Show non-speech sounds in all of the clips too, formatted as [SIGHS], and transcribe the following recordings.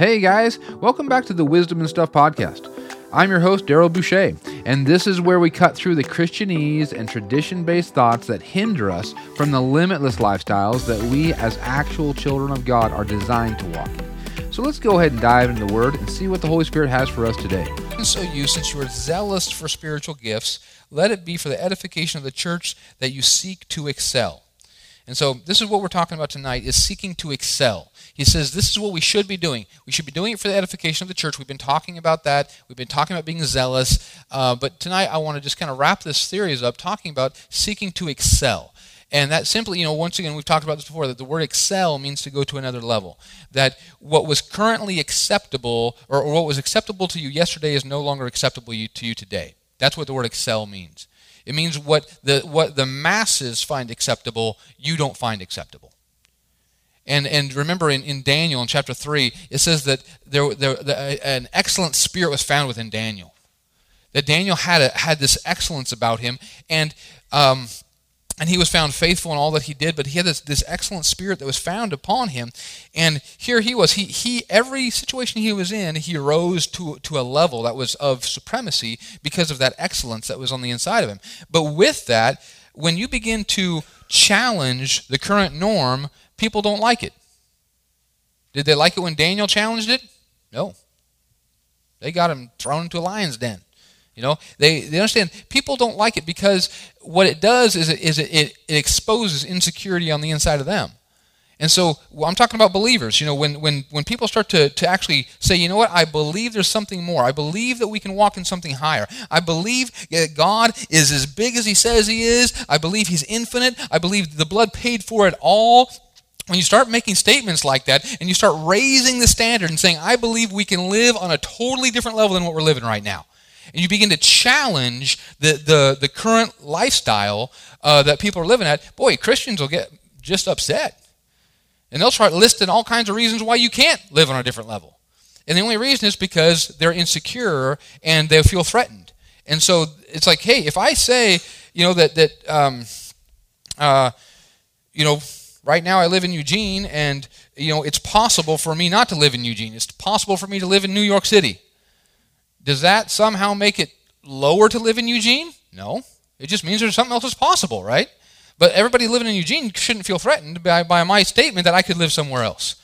Hey guys, welcome back to the Wisdom and Stuff podcast. I'm your host, Daryl Boucher, and this is where we cut through the Christianese and tradition based thoughts that hinder us from the limitless lifestyles that we, as actual children of God, are designed to walk in. So let's go ahead and dive into the Word and see what the Holy Spirit has for us today. And so you, since you are zealous for spiritual gifts, let it be for the edification of the church that you seek to excel. And so this is what we're talking about tonight is seeking to excel. He says this is what we should be doing. We should be doing it for the edification of the church. We've been talking about that. We've been talking about being zealous. Uh, but tonight I want to just kind of wrap this series up talking about seeking to excel. And that simply, you know, once again, we've talked about this before, that the word excel means to go to another level. That what was currently acceptable, or, or what was acceptable to you yesterday, is no longer acceptable to you today. That's what the word excel means. It means what the, what the masses find acceptable, you don't find acceptable. And, and remember in, in Daniel in chapter 3, it says that there, there, the, an excellent spirit was found within Daniel. That Daniel had, a, had this excellence about him. And um, and he was found faithful in all that he did but he had this, this excellent spirit that was found upon him. And here he was. He, he every situation he was in he rose to, to a level that was of supremacy because of that excellence that was on the inside of him. But with that when you begin to challenge the current norm people don't like it. Did they like it when daniel challenged it? No. They got him thrown into a lion's den you know, they, they understand people don't like it because what it does is, it, is it, it, it exposes insecurity on the inside of them. And so I'm talking about believers. You know, when, when, when people start to, to actually say, you know what, I believe there's something more. I believe that we can walk in something higher. I believe that God is as big as he says he is. I believe he's infinite. I believe the blood paid for it all. When you start making statements like that and you start raising the standard and saying, I believe we can live on a totally different level than what we're living right now and you begin to challenge the, the, the current lifestyle uh, that people are living at, boy, Christians will get just upset. And they'll start listing all kinds of reasons why you can't live on a different level. And the only reason is because they're insecure and they feel threatened. And so it's like, hey, if I say, you know, that, that um, uh, you know, right now I live in Eugene and, you know, it's possible for me not to live in Eugene. It's possible for me to live in New York City. Does that somehow make it lower to live in Eugene? No. It just means there's something else that's possible, right? But everybody living in Eugene shouldn't feel threatened by, by my statement that I could live somewhere else.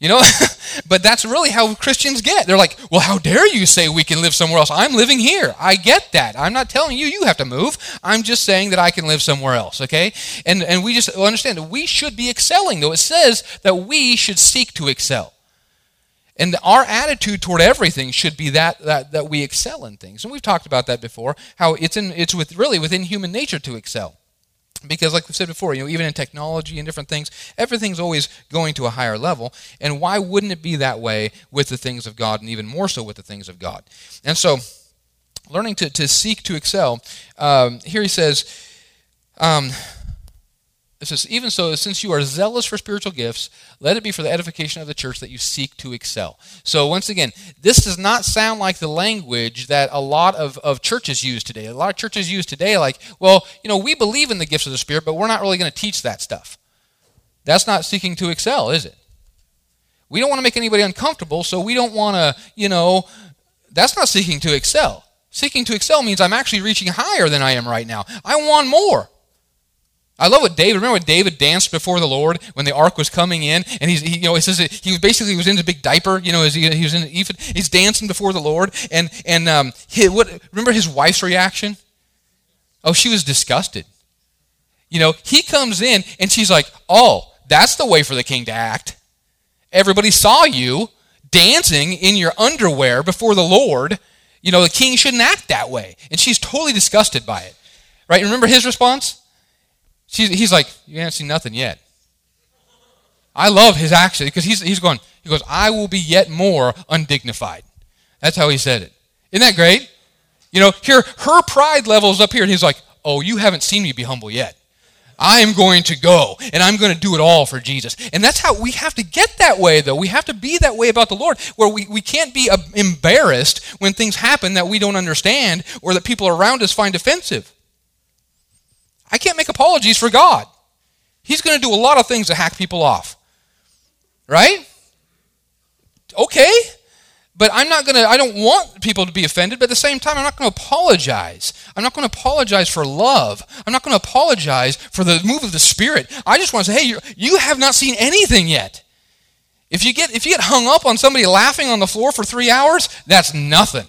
You know? [LAUGHS] but that's really how Christians get. They're like, well, how dare you say we can live somewhere else? I'm living here. I get that. I'm not telling you you have to move. I'm just saying that I can live somewhere else, okay? And, and we just understand that we should be excelling, though. It says that we should seek to excel. And our attitude toward everything should be that, that, that we excel in things. And we've talked about that before, how it's, in, it's with, really within human nature to excel. Because, like we've said before, you know, even in technology and different things, everything's always going to a higher level. And why wouldn't it be that way with the things of God, and even more so with the things of God? And so, learning to, to seek to excel, um, here he says, um, it says, even so, since you are zealous for spiritual gifts, let it be for the edification of the church that you seek to excel. So, once again, this does not sound like the language that a lot of, of churches use today. A lot of churches use today, like, well, you know, we believe in the gifts of the Spirit, but we're not really going to teach that stuff. That's not seeking to excel, is it? We don't want to make anybody uncomfortable, so we don't want to, you know, that's not seeking to excel. Seeking to excel means I'm actually reaching higher than I am right now. I want more. I love what David. Remember when David danced before the Lord when the ark was coming in, and he's he, you know he says he was basically he was in his big diaper, you know, as he, he was in the ephod. He's dancing before the Lord, and and um, he, what remember his wife's reaction? Oh, she was disgusted. You know, he comes in and she's like, "Oh, that's the way for the king to act." Everybody saw you dancing in your underwear before the Lord. You know, the king shouldn't act that way, and she's totally disgusted by it. Right? And remember his response? She's, he's like, You haven't seen nothing yet. I love his action because he's, he's going, He goes, I will be yet more undignified. That's how he said it. Isn't that great? You know, here, her pride level's up here, and he's like, Oh, you haven't seen me be humble yet. I am going to go and I'm going to do it all for Jesus. And that's how we have to get that way, though. We have to be that way about the Lord, where we, we can't be uh, embarrassed when things happen that we don't understand or that people around us find offensive. I can't make apologies for God. He's going to do a lot of things to hack people off. Right? okay, but I'm not going to, I don't want people to be offended, but at the same time, I'm not going to apologize. I'm not going to apologize for love. I'm not going to apologize for the move of the Spirit. I just want to say, hey, you, have not seen anything yet. If you, get, if you get hung up on somebody laughing on the floor for three hours, that's nothing.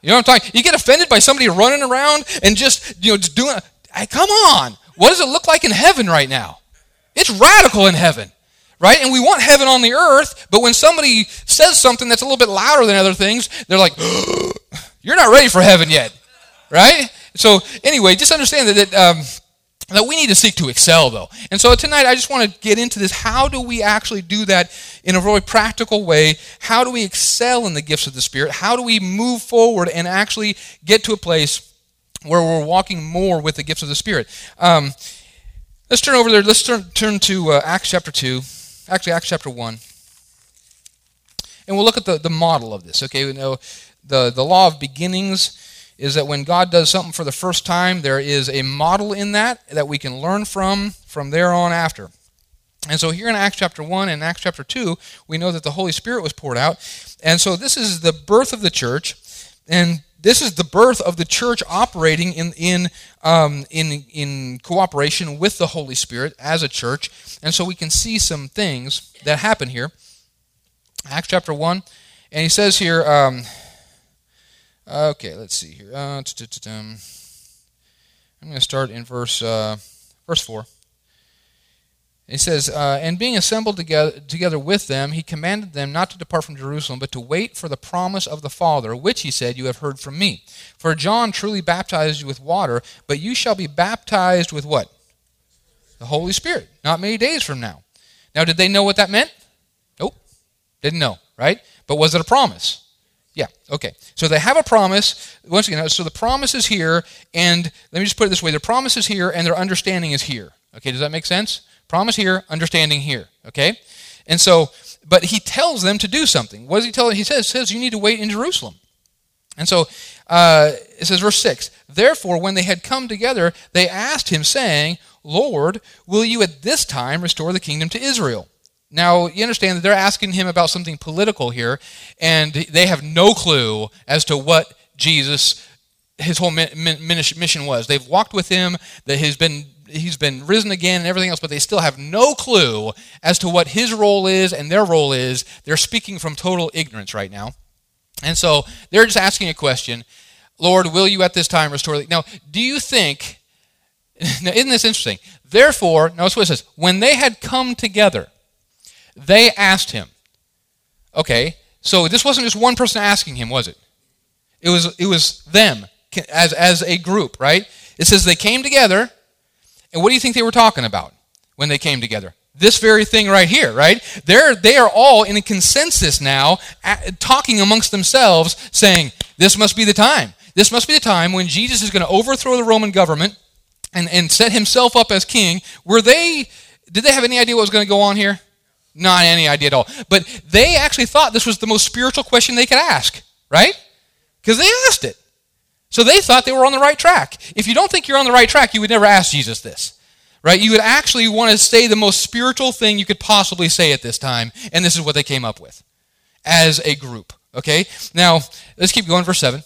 You know what I'm talking? You get offended by somebody running around and just, you know, just doing, hey, come on. What does it look like in heaven right now? It's radical in heaven right? And we want heaven on the earth, but when somebody says something that's a little bit louder than other things, they're like, [GASPS] "You're not ready for heaven yet," right? So anyway, just understand that. that um, that we need to seek to excel though. And so tonight i just want to get into this. How do we actually do that in a really practical way? How do we excel in the gifts of the spirit? How do we move forward and actually get to a place where we're walking more with the gifts of the spirit? Um, let's turn over there. Let's turn, turn to uh, acts chapter 2 actually Acts chapter 1. And we'll look at the, the model of this. Okay, we know the, the law of beginnings is that when God does something for the first time, there is a model in that that we can learn from from there on after. And so here in Acts chapter 1 and Acts chapter 2, we know that the Holy Spirit was poured out. And so this is the birth of the church. And this is the birth of the church operating in, in, um, in, in cooperation with the Holy Spirit as a church. And so we can see some things that happen here. Acts chapter 1. And he says here, um, okay, let's see here. Uh, I'm going to start in verse, uh, verse 4. He says, uh, And being assembled together, together with them, he commanded them not to depart from Jerusalem, but to wait for the promise of the Father, which he said, You have heard from me. For John truly baptized you with water, but you shall be baptized with what? The Holy Spirit, not many days from now. Now, did they know what that meant? Nope. Didn't know, right? But was it a promise? Yeah, okay. So they have a promise. Once again, so the promise is here, and let me just put it this way the promise is here, and their understanding is here. Okay, does that make sense? Promise here, understanding here. Okay? And so, but he tells them to do something. What does he tell them? He says, says you need to wait in Jerusalem. And so uh, it says, verse 6 Therefore, when they had come together, they asked him, saying, Lord, will you at this time restore the kingdom to Israel? Now, you understand that they're asking him about something political here, and they have no clue as to what Jesus, his whole mission was. They've walked with him, that he's been he's been risen again and everything else, but they still have no clue as to what his role is and their role is. They're speaking from total ignorance right now. And so they're just asking a question Lord, will you at this time restore. Now, do you think. [LAUGHS] Now, isn't this interesting? Therefore, notice what it says. When they had come together, they asked him. Okay, so this wasn't just one person asking him, was it? It was, it was them as, as a group, right? It says they came together and what do you think they were talking about when they came together? This very thing right here, right? They're, they are all in a consensus now, at, talking amongst themselves, saying, This must be the time. This must be the time when Jesus is going to overthrow the Roman government and, and set himself up as king. Were they, did they have any idea what was going to go on here? Not any idea at all. But they actually thought this was the most spiritual question they could ask, right? Because they asked it. So they thought they were on the right track. If you don't think you're on the right track, you would never ask Jesus this. Right? You would actually want to say the most spiritual thing you could possibly say at this time, and this is what they came up with as a group. Okay? Now, let's keep going, verse 7.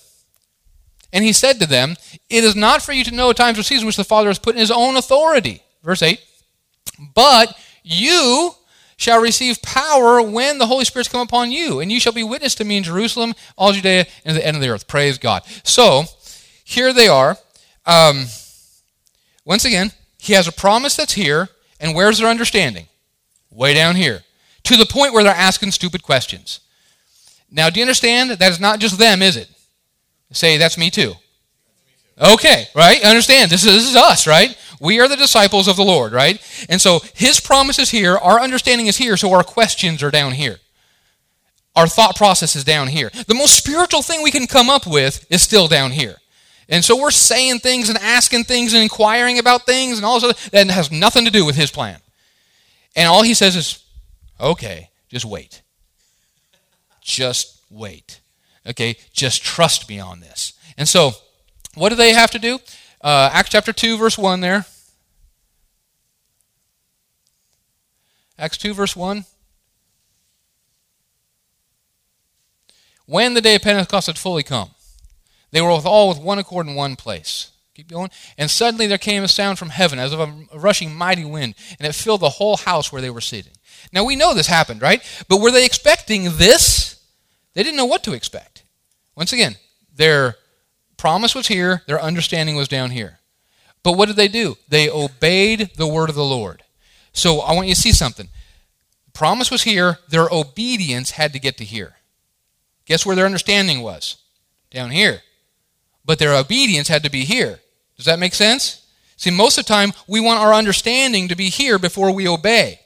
And he said to them, It is not for you to know times or seasons which the Father has put in his own authority. Verse 8. But you shall receive power when the Holy Spirit's come upon you, and you shall be witness to me in Jerusalem, all Judea, and the end of the earth. Praise God. So, here they are. Um, once again, he has a promise that's here, and where's their understanding? Way down here. To the point where they're asking stupid questions. Now, do you understand that is not just them, is it? Say, that's me too. Okay, right? Understand, this is, this is us, right? We are the disciples of the Lord, right? And so his promise is here, our understanding is here, so our questions are down here. Our thought process is down here. The most spiritual thing we can come up with is still down here. And so we're saying things and asking things and inquiring about things and all this other that has nothing to do with his plan. And all he says is, okay, just wait. Just wait. Okay, just trust me on this. And so what do they have to do? Uh, Acts chapter 2, verse 1 there. Acts 2, verse 1. when the day of Pentecost had fully come, they were with all with one accord in one place. Keep going. And suddenly there came a sound from heaven as of a rushing mighty wind, and it filled the whole house where they were sitting. Now we know this happened, right? But were they expecting this? They didn't know what to expect. Once again, their promise was here, their understanding was down here. But what did they do? They obeyed the word of the Lord. So I want you to see something. Promise was here, their obedience had to get to here. Guess where their understanding was? Down here. But their obedience had to be here. Does that make sense? See, most of the time, we want our understanding to be here before we obey.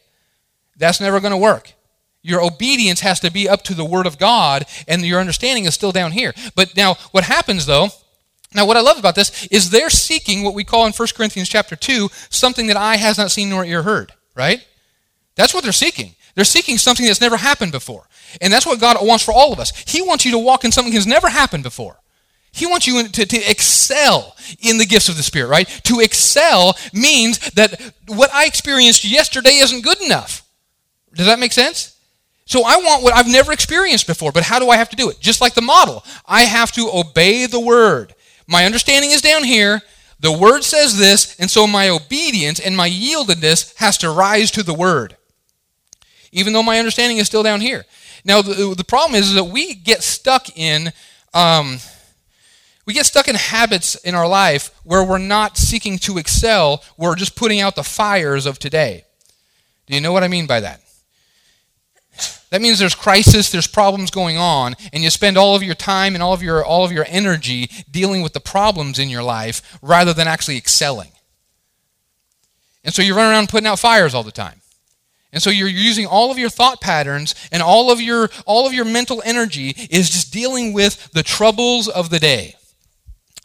That's never going to work. Your obedience has to be up to the Word of God, and your understanding is still down here. But now, what happens though? Now, what I love about this is they're seeking what we call in 1 Corinthians chapter 2 something that eye has not seen nor ear heard, right? That's what they're seeking. They're seeking something that's never happened before. And that's what God wants for all of us. He wants you to walk in something that's never happened before. He wants you to, to excel in the gifts of the Spirit, right? To excel means that what I experienced yesterday isn't good enough. Does that make sense? So I want what I've never experienced before, but how do I have to do it? Just like the model, I have to obey the word. My understanding is down here. The word says this, and so my obedience and my yieldedness has to rise to the word, even though my understanding is still down here. Now, the, the problem is, is that we get stuck in. Um, we get stuck in habits in our life where we're not seeking to excel, we're just putting out the fires of today. Do you know what I mean by that? That means there's crisis, there's problems going on, and you spend all of your time and all of your all of your energy dealing with the problems in your life rather than actually excelling. And so you run around putting out fires all the time. And so you're using all of your thought patterns and all of your all of your mental energy is just dealing with the troubles of the day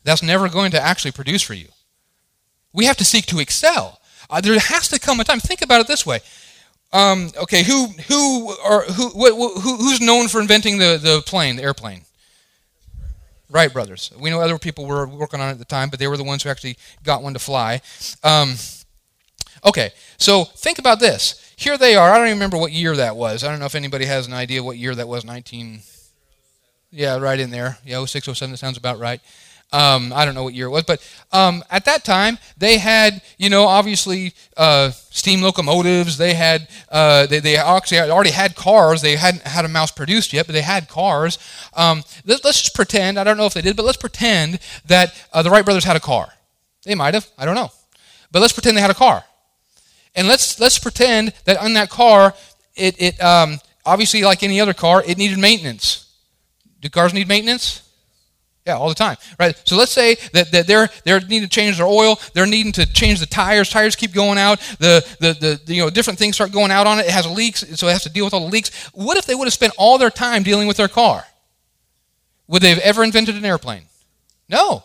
that's never going to actually produce for you. We have to seek to excel. Uh, there has to come a time. Think about it this way. Um, okay, who who are who, who who's known for inventing the the plane, the airplane? Wright brothers. We know other people were working on it at the time, but they were the ones who actually got one to fly. Um, okay, so think about this. Here they are. I don't even remember what year that was. I don't know if anybody has an idea what year that was. 19. Yeah, right in there. Yeah, 06, 07, that sounds about right. Um, I don't know what year it was, but um, at that time they had, you know, obviously uh, steam locomotives. They had, uh, they, they actually already had cars. They hadn't had a mouse produced yet, but they had cars. Um, let, us just pretend. I don't know if they did, but let's pretend that uh, the Wright brothers had a car. They might have. I don't know, but let's pretend they had a car, and let's let's pretend that on that car, it it um, obviously like any other car, it needed maintenance. Do cars need maintenance? Yeah, all the time, right? So let's say that, that they're they're needing to change their oil, they're needing to change the tires. Tires keep going out. The, the the, the you know different things start going out on it. It has leaks, so it has to deal with all the leaks. What if they would have spent all their time dealing with their car? Would they have ever invented an airplane? No.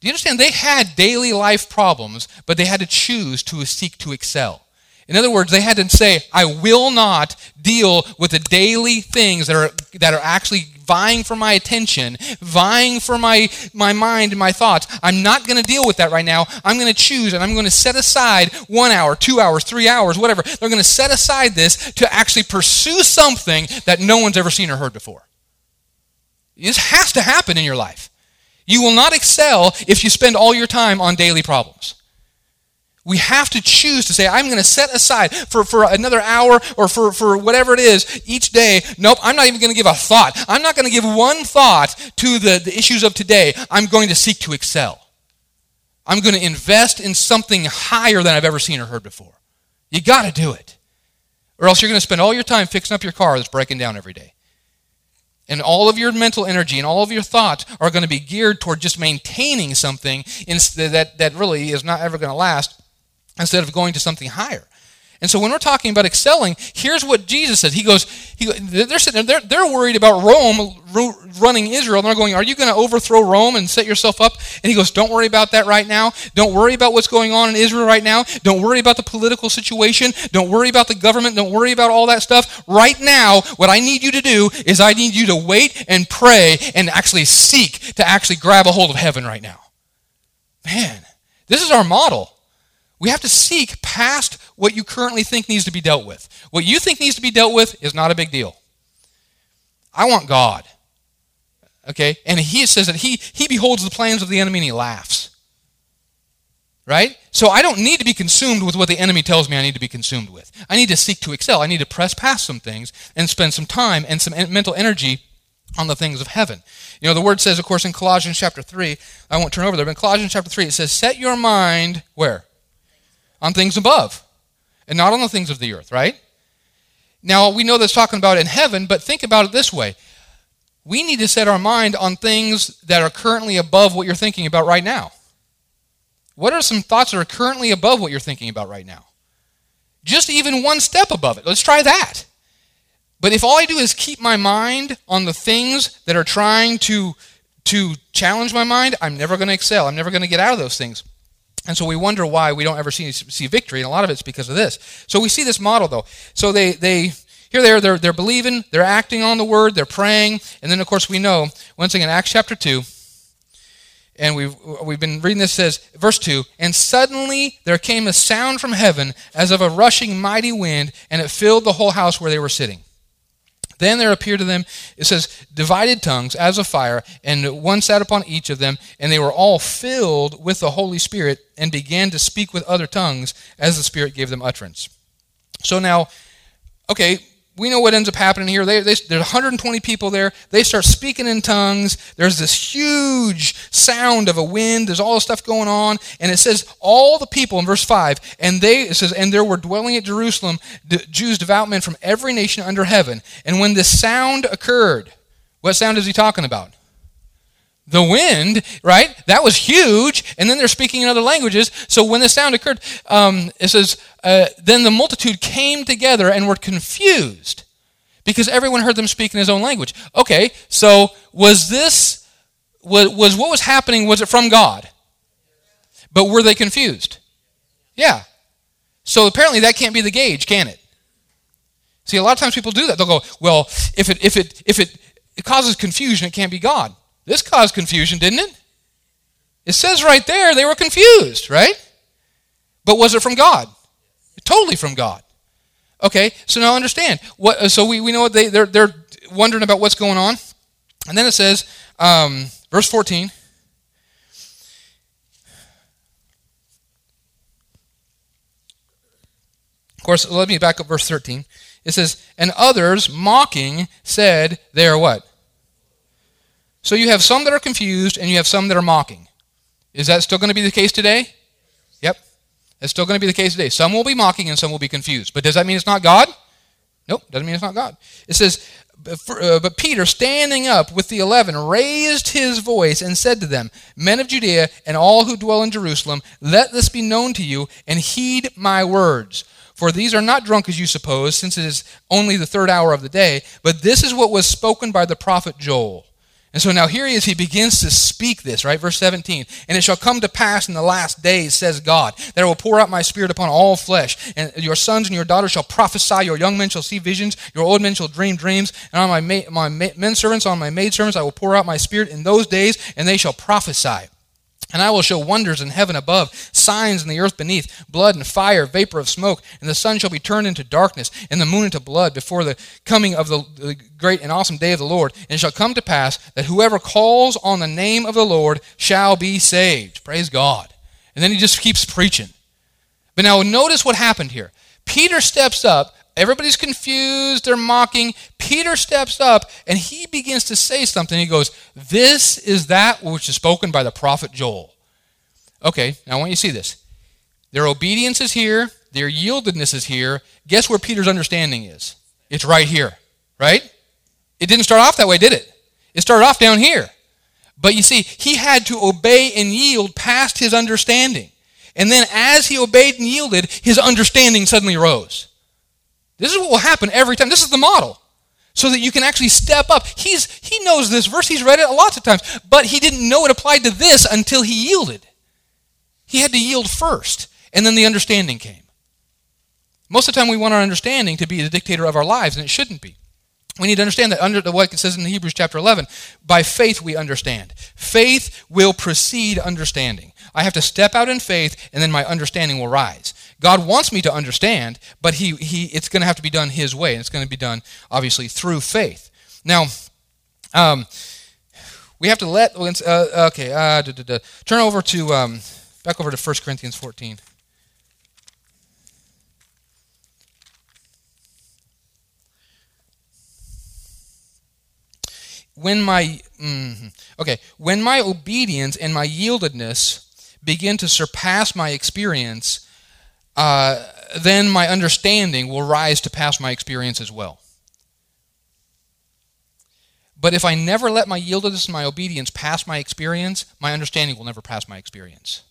Do you understand? They had daily life problems, but they had to choose to seek to excel. In other words, they had to say, I will not deal with the daily things that are, that are actually vying for my attention, vying for my, my mind and my thoughts. I'm not going to deal with that right now. I'm going to choose and I'm going to set aside one hour, two hours, three hours, whatever. They're going to set aside this to actually pursue something that no one's ever seen or heard before. This has to happen in your life. You will not excel if you spend all your time on daily problems. We have to choose to say, I'm going to set aside for, for another hour or for, for whatever it is each day. Nope, I'm not even going to give a thought. I'm not going to give one thought to the, the issues of today. I'm going to seek to excel. I'm going to invest in something higher than I've ever seen or heard before. You got to do it. Or else you're going to spend all your time fixing up your car that's breaking down every day. And all of your mental energy and all of your thoughts are going to be geared toward just maintaining something that, that really is not ever going to last instead of going to something higher. And so when we're talking about excelling, here's what Jesus said. He goes, he, they're, sitting, they're, they're worried about Rome running Israel. They're going, are you going to overthrow Rome and set yourself up? And he goes, don't worry about that right now. Don't worry about what's going on in Israel right now. Don't worry about the political situation. Don't worry about the government. Don't worry about all that stuff. Right now, what I need you to do is I need you to wait and pray and actually seek to actually grab a hold of heaven right now. Man, this is our model. We have to seek past what you currently think needs to be dealt with. What you think needs to be dealt with is not a big deal. I want God. Okay? And he says that he, he beholds the plans of the enemy and he laughs. Right? So I don't need to be consumed with what the enemy tells me I need to be consumed with. I need to seek to excel. I need to press past some things and spend some time and some mental energy on the things of heaven. You know, the word says, of course, in Colossians chapter 3, I won't turn over there, but in Colossians chapter 3, it says, Set your mind where? On things above, and not on the things of the earth, right? Now, we know that's talking about in heaven, but think about it this way we need to set our mind on things that are currently above what you're thinking about right now. What are some thoughts that are currently above what you're thinking about right now? Just even one step above it. Let's try that. But if all I do is keep my mind on the things that are trying to, to challenge my mind, I'm never going to excel. I'm never going to get out of those things. And so we wonder why we don't ever see, see victory, and a lot of it's because of this. So we see this model, though. So they, they here they are, they're, they're believing, they're acting on the word, they're praying. And then, of course, we know, once again, Acts chapter 2, and we've, we've been reading this says, verse 2 And suddenly there came a sound from heaven as of a rushing mighty wind, and it filled the whole house where they were sitting. Then there appeared to them, it says, divided tongues as of fire, and one sat upon each of them, and they were all filled with the Holy Spirit, and began to speak with other tongues as the Spirit gave them utterance. So now, okay, we know what ends up happening here. They, they, there's 120 people there. They start speaking in tongues. There's this huge sound of a wind. There's all this stuff going on. And it says, all the people in verse 5, and they, it says, and there were dwelling at Jerusalem Jews, devout men from every nation under heaven. And when this sound occurred, what sound is he talking about? The wind, right? That was huge. And then they're speaking in other languages. So when the sound occurred, um, it says, uh, then the multitude came together and were confused because everyone heard them speak in his own language. Okay, so was this, was, was what was happening, was it from God? But were they confused? Yeah. So apparently that can't be the gauge, can it? See, a lot of times people do that. They'll go, well, if it, if it, if it, it causes confusion, it can't be God. This caused confusion, didn't it? It says right there they were confused, right? But was it from God? Totally from God. Okay, so now understand. What, so we, we know they, they're, they're wondering about what's going on. And then it says, um, verse 14. Of course, let me back up verse 13. It says, And others, mocking, said, They are what? So you have some that are confused and you have some that are mocking. Is that still going to be the case today? Yep. That's still going to be the case today. Some will be mocking and some will be confused. But does that mean it's not God? Nope, doesn't mean it's not God. It says, uh, but Peter, standing up with the eleven, raised his voice and said to them, Men of Judea and all who dwell in Jerusalem, let this be known to you, and heed my words. For these are not drunk as you suppose, since it is only the third hour of the day, but this is what was spoken by the prophet Joel. And so now here he is, he begins to speak this, right? Verse 17. And it shall come to pass in the last days, says God, that I will pour out my spirit upon all flesh. And your sons and your daughters shall prophesy, your young men shall see visions, your old men shall dream dreams. And on my, ma- my ma- men servants, on my maid servants, I will pour out my spirit in those days, and they shall prophesy. And I will show wonders in heaven above, signs in the earth beneath, blood and fire, vapor of smoke. And the sun shall be turned into darkness, and the moon into blood, before the coming of the, the, great and awesome day of the Lord. And it shall come to pass that whoever calls on the name of the Lord shall be saved. Praise God. And then he just keeps preaching. But now notice what happened here. Peter steps up Everybody's confused, they're mocking. Peter steps up and he begins to say something. He goes, This is that which is spoken by the prophet Joel. Okay, now I want you to see this. Their obedience is here, their yieldedness is here. Guess where Peter's understanding is? It's right here, right? It didn't start off that way, did it? It started off down here. But you see, he had to obey and yield past his understanding. And then as he obeyed and yielded, his understanding suddenly rose. This is what will happen every time. This is the model. So that you can actually step up. He's, he knows this verse, he's read it lots of times, but he didn't know it applied to this until he yielded. He had to yield first, and then the understanding came. Most of the time, we want our understanding to be the dictator of our lives, and it shouldn't be. We need to understand that under the, what it says in Hebrews chapter 11, by faith we understand. Faith will precede understanding. I have to step out in faith, and then my understanding will rise. God wants me to understand, but he, he, it's going to have to be done His way, and it's going to be done, obviously, through faith. Now, um, We have to let. Uh, okay, uh, turn over to um, back over to 1 Corinthians 14. When my mm, okay, when my obedience and my yieldedness begin to surpass my experience, uh, then my understanding will rise to pass my experience as well. But if I never let my yieldedness and my obedience pass my experience, my understanding will never pass my experience.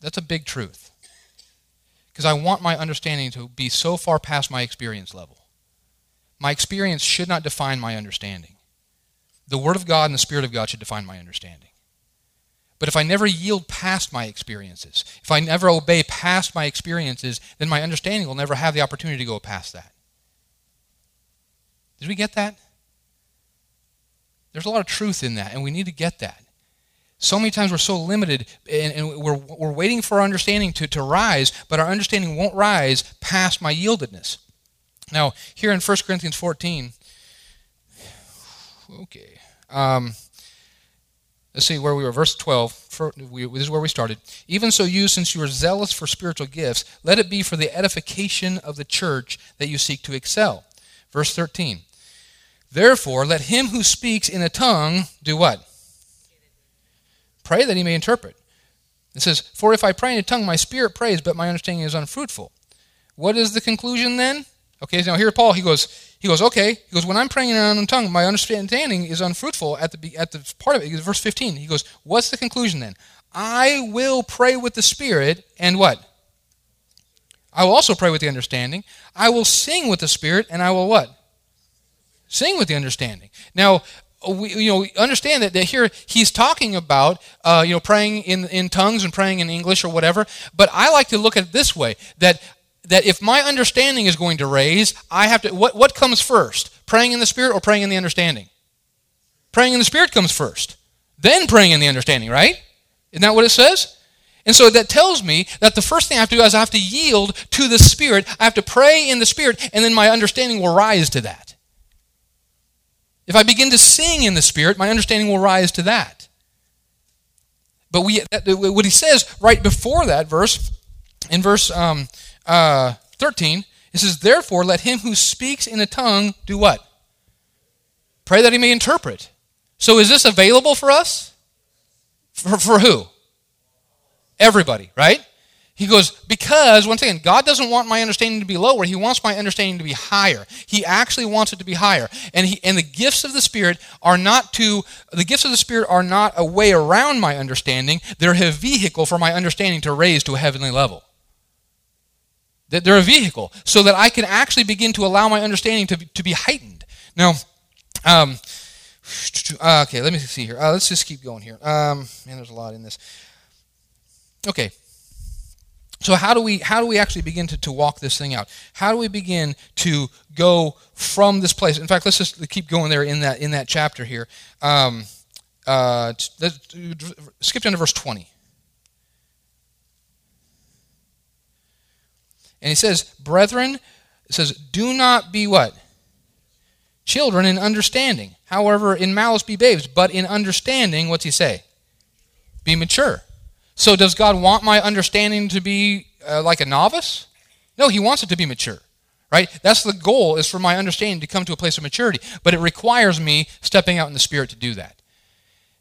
That's a big truth. Because I want my understanding to be so far past my experience level. My experience should not define my understanding. The Word of God and the Spirit of God should define my understanding. But if I never yield past my experiences, if I never obey past my experiences, then my understanding will never have the opportunity to go past that. Did we get that? There's a lot of truth in that, and we need to get that. So many times we're so limited, and, and we're, we're waiting for our understanding to, to rise, but our understanding won't rise past my yieldedness. Now, here in 1 Corinthians 14, [SIGHS] okay. Um, let's see where we were. Verse 12. For, we, this is where we started. Even so, you, since you are zealous for spiritual gifts, let it be for the edification of the church that you seek to excel. Verse 13. Therefore, let him who speaks in a tongue do what? Pray that he may interpret. It says, For if I pray in a tongue, my spirit prays, but my understanding is unfruitful. What is the conclusion then? Okay, now here Paul, he goes, he goes, okay. He goes, when I'm praying in an unknown tongue, my understanding is unfruitful at the at the part of it. Verse 15. He goes, what's the conclusion then? I will pray with the Spirit and what? I will also pray with the understanding. I will sing with the Spirit and I will what? Sing with the understanding. Now, we you know understand that, that here he's talking about uh, you know praying in in tongues and praying in English or whatever. But I like to look at it this way that that if my understanding is going to raise, I have to what what comes first? Praying in the spirit or praying in the understanding? Praying in the spirit comes first. Then praying in the understanding, right? Isn't that what it says? And so that tells me that the first thing I have to do is I have to yield to the Spirit. I have to pray in the Spirit, and then my understanding will rise to that. If I begin to sing in the Spirit, my understanding will rise to that. But we, what he says right before that verse, in verse um, uh, 13, it says, Therefore, let him who speaks in a tongue do what? Pray that he may interpret. So is this available for us? For, for who? Everybody, right? He goes, because, once again, God doesn't want my understanding to be lower. He wants my understanding to be higher. He actually wants it to be higher. And, he, and the gifts of the Spirit are not to, the gifts of the Spirit are not a way around my understanding. They're a vehicle for my understanding to raise to a heavenly level. That they're a vehicle so that I can actually begin to allow my understanding to, to be heightened. Now, um, okay, let me see here. Uh, let's just keep going here. Um, man, there's a lot in this. Okay. So how do we how do we actually begin to, to walk this thing out? How do we begin to go from this place? In fact, let's just keep going there in that in that chapter here. Um, uh, skip down to verse twenty. And he says, Brethren, it says, do not be what? Children in understanding. However, in malice be babes, but in understanding, what's he say? Be mature. So does God want my understanding to be uh, like a novice? No, he wants it to be mature. Right? That's the goal is for my understanding to come to a place of maturity, but it requires me stepping out in the spirit to do that.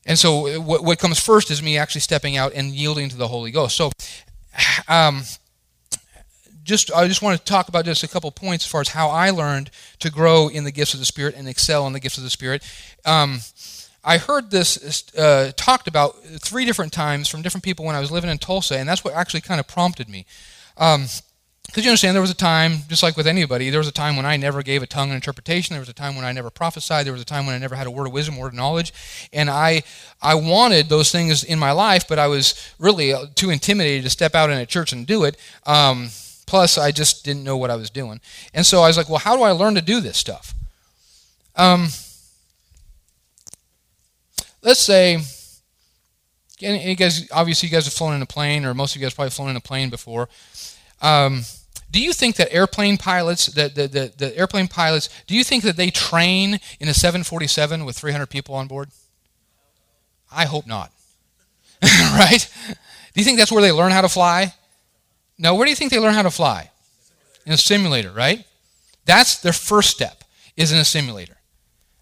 And so uh, what, what comes first is me actually stepping out and yielding to the Holy Ghost. So [SIGHS] um, just I just want to talk about just a couple points as far as how I learned to grow in the gifts of the Spirit and excel in the gifts of the Spirit. Um, I heard this uh, talked about three different times from different people when I was living in Tulsa, and that's what actually kind of prompted me. Um, because you understand, there was a time, just like with anybody, there was a time when I never gave a tongue in interpretation. There was a time when I never prophesied. There was a time when I never had a word of wisdom, word of knowledge. And I, I wanted those things in my life, but I was really uh, too intimidated to step out in a church and do it. Um, Plus, I just didn't know what I was doing. And so I was like, well, how do I learn to do this stuff? Um, let's say, you guys, obviously, you guys have flown in a plane, or most of you guys probably flown in a plane before. Um, do you think that airplane pilots, the, the, the, the airplane pilots, do you think that they train in a 747 with 300 people on board? I hope not. [LAUGHS] right? Do you think that's where they learn how to fly? No, where do you think they learn how to fly? In a simulator, right? That's their first step, is in a simulator.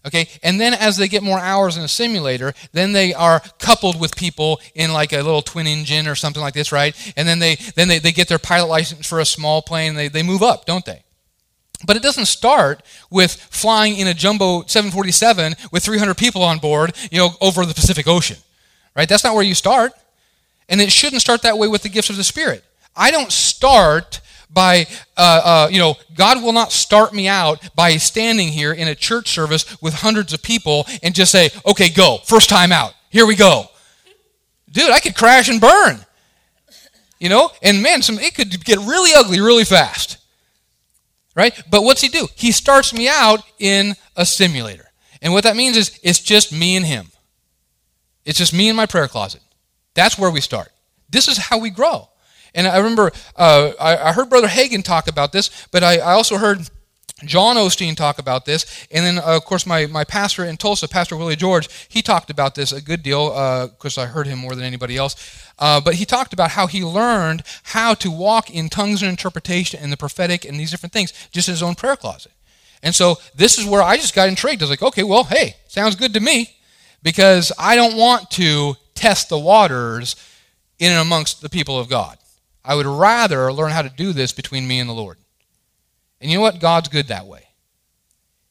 Okay, and then as they get more hours in a simulator, then they are coupled with people in like a little twin engine or something like this, right? And then they then they, they get their pilot license for a small plane. They, they move up, don't they? But it doesn't start with flying in a jumbo 747 with 300 people on board, you know, over the Pacific Ocean, right? That's not where you start. And it shouldn't start that way with the gifts of the Spirit. I don't start by, uh, uh, you know, God will not start me out by standing here in a church service with hundreds of people and just say, okay, go, first time out, here we go. Dude, I could crash and burn. You know, and man, some it could get really ugly really fast. Right? But what's he do? He starts me out in a simulator. And what that means is it's just me and him. It's just me in my prayer closet. That's where we start. This is how we grow. And I remember uh, I, I, heard Brother Hagin talk about this, but I, I, also heard John Osteen talk about this. And then, uh, of course, my, my pastor in Tulsa, Pastor Willie George, he talked about this a good deal because uh, I heard him more than anybody else. Uh, but he talked about how he learned how to walk in tongues and interpretation and the prophetic and these different things just in his own prayer closet. And so this is where I just got intrigued. I was like, okay, well, hey, sounds good to me because I don't want to test the waters in and amongst the people of God. I would rather learn how to do this between me and the Lord. And you know what? God's good that way.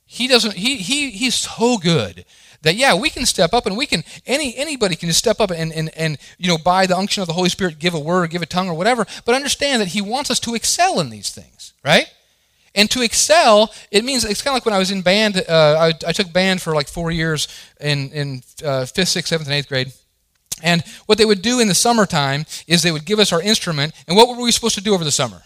He doesn't he he he's so good that yeah, we can step up and we can any anybody can just step up and and, and you know by the unction of the Holy Spirit give a word, or give a tongue or whatever, but understand that he wants us to excel in these things, right? And to excel, it means it's kind of like when I was in band. Uh, I, I, took band for like four years in in uh, fifth, sixth, seventh, and eighth grade. And what they would do in the summertime is they would give us our instrument. And what were we supposed to do over the summer?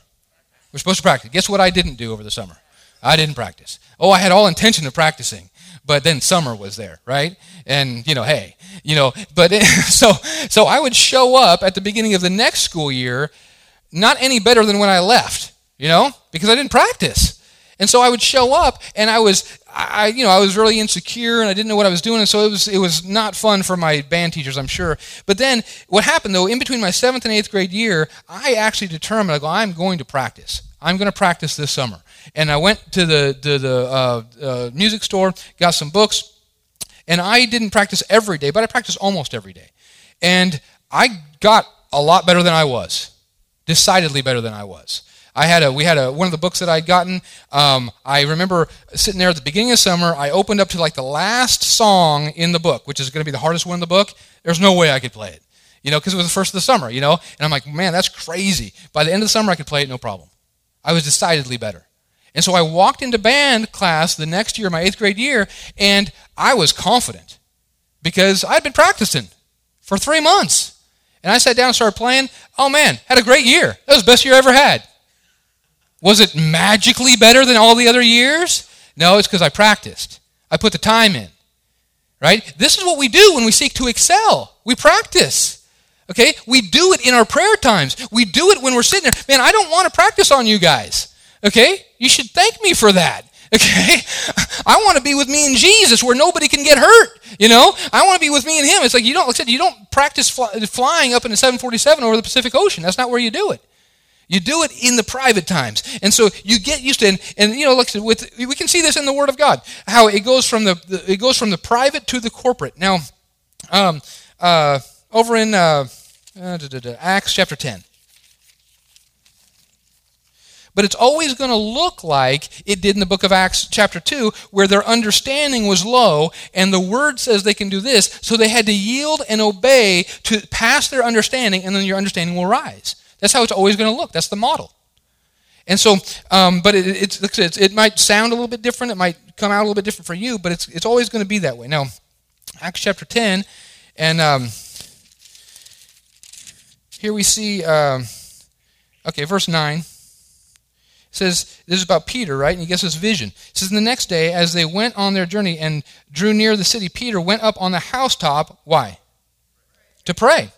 We're supposed to practice. Guess what I didn't do over the summer? I didn't practice. Oh, I had all intention of practicing, but then summer was there, right? And you know, hey, you know, but [LAUGHS] so so I would show up at the beginning of the next school year, not any better than when I left, you know, because I didn't practice. And so I would show up, and I was, I, you know, I was really insecure, and I didn't know what I was doing, and so it was, it was not fun for my band teachers, I'm sure. But then, what happened though, in between my seventh and eighth grade year, I actually determined, I go, I'm going to practice. I'm going to practice this summer. And I went to the to the uh, uh, music store, got some books, and I didn't practice every day, but I practiced almost every day. And I got a lot better than I was, decidedly better than I was. I had a we had a one of the books that I'd gotten. Um, I remember sitting there at the beginning of summer. I opened up to like the last song in the book, which is going to be the hardest one in the book. There's no way I could play it, you know, because it was the first of the summer, you know. And I'm like, man, that's crazy. By the end of the summer, I could play it no problem. I was decidedly better. And so I walked into band class the next year, my eighth grade year, and I was confident because I'd been practicing for three months. And I sat down and started playing. Oh man, had a great year. That was the best year I ever had. Was it magically better than all the other years? No, it's because I practiced. I put the time in. Right? This is what we do when we seek to excel. We practice. Okay? We do it in our prayer times. We do it when we're sitting there. Man, I don't want to practice on you guys. Okay? You should thank me for that. [LAUGHS] Okay? I want to be with me and Jesus where nobody can get hurt. You know? I want to be with me and him. It's like you don't, like I said, you don't practice fly, flying up in a 747 over the Pacific Ocean. That's not where you do it. You do it in the private times. And so you get used to it. And, and you know, like with, we can see this in the Word of God, how it goes from the, the it goes from the private to the corporate. Now, um, uh, over in uh, uh, da, da, da, Acts chapter 10. But it's always going to look like it did in the book of Acts, chapter 2, where their understanding was low, and the word says they can do this, so they had to yield and obey to pass their understanding, and then your understanding will rise. That's how it's always going to look. That's the model. And so, um, but it, it's, it might sound a little bit different. It might come out a little bit different for you, but it's, it's always going to be that way. Now, Acts chapter 10, and um, here we see, um, okay, verse 9 says this is about Peter, right? And he gets this vision. It says, the next day, as they went on their journey and drew near the city, Peter went up on the housetop. Why? To pray.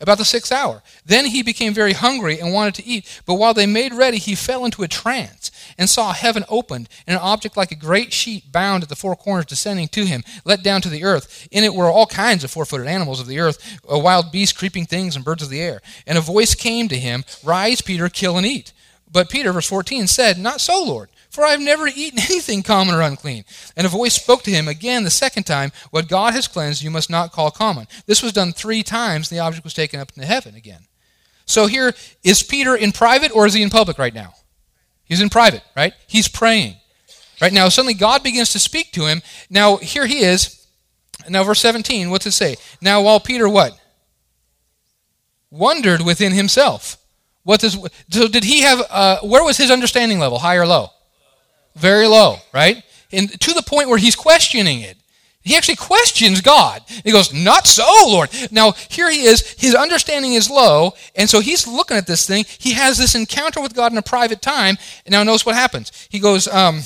About the sixth hour. Then he became very hungry and wanted to eat. But while they made ready, he fell into a trance and saw heaven opened and an object like a great sheet bound at the four corners descending to him, let down to the earth. In it were all kinds of four footed animals of the earth, wild beasts, creeping things, and birds of the air. And a voice came to him Rise, Peter, kill and eat. But Peter, verse 14, said, Not so, Lord. For I have never eaten [LAUGHS] anything common or unclean. And a voice spoke to him again the second time, What God has cleansed, you must not call common. This was done three times, the object was taken up into heaven again. So here, is Peter in private or is he in public right now? He's in private, right? He's praying. Right now, suddenly God begins to speak to him. Now, here he is. Now, verse 17, what's it say? Now, while Peter what? Wondered within himself. What does, so did he have, uh, where was his understanding level, high or low? Very low, right? And to the point where he's questioning it. He actually questions God. He goes, Not so, Lord. Now, here he is. His understanding is low. And so he's looking at this thing. He has this encounter with God in a private time. And now, notice what happens. He goes, um,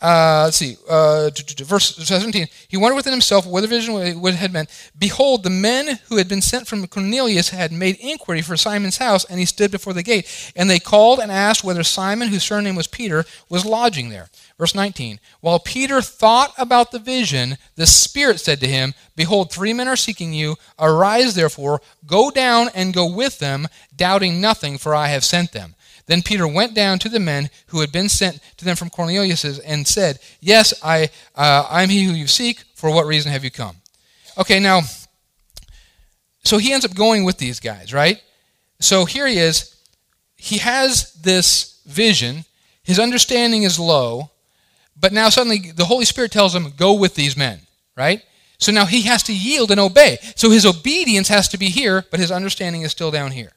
uh, let's see, uh, verse 17. He wondered within himself what the vision would had meant. Behold, the men who had been sent from Cornelius had made inquiry for Simon's house, and he stood before the gate. And they called and asked whether Simon, whose surname was Peter, was lodging there. Verse 19. While Peter thought about the vision, the Spirit said to him, Behold, three men are seeking you. Arise, therefore, go down and go with them, doubting nothing, for I have sent them. Then Peter went down to the men who had been sent to them from Cornelius and said, Yes, I, uh, I'm he who you seek. For what reason have you come? Okay, now, so he ends up going with these guys, right? So here he is. He has this vision. His understanding is low. But now suddenly the Holy Spirit tells him, Go with these men, right? So now he has to yield and obey. So his obedience has to be here, but his understanding is still down here.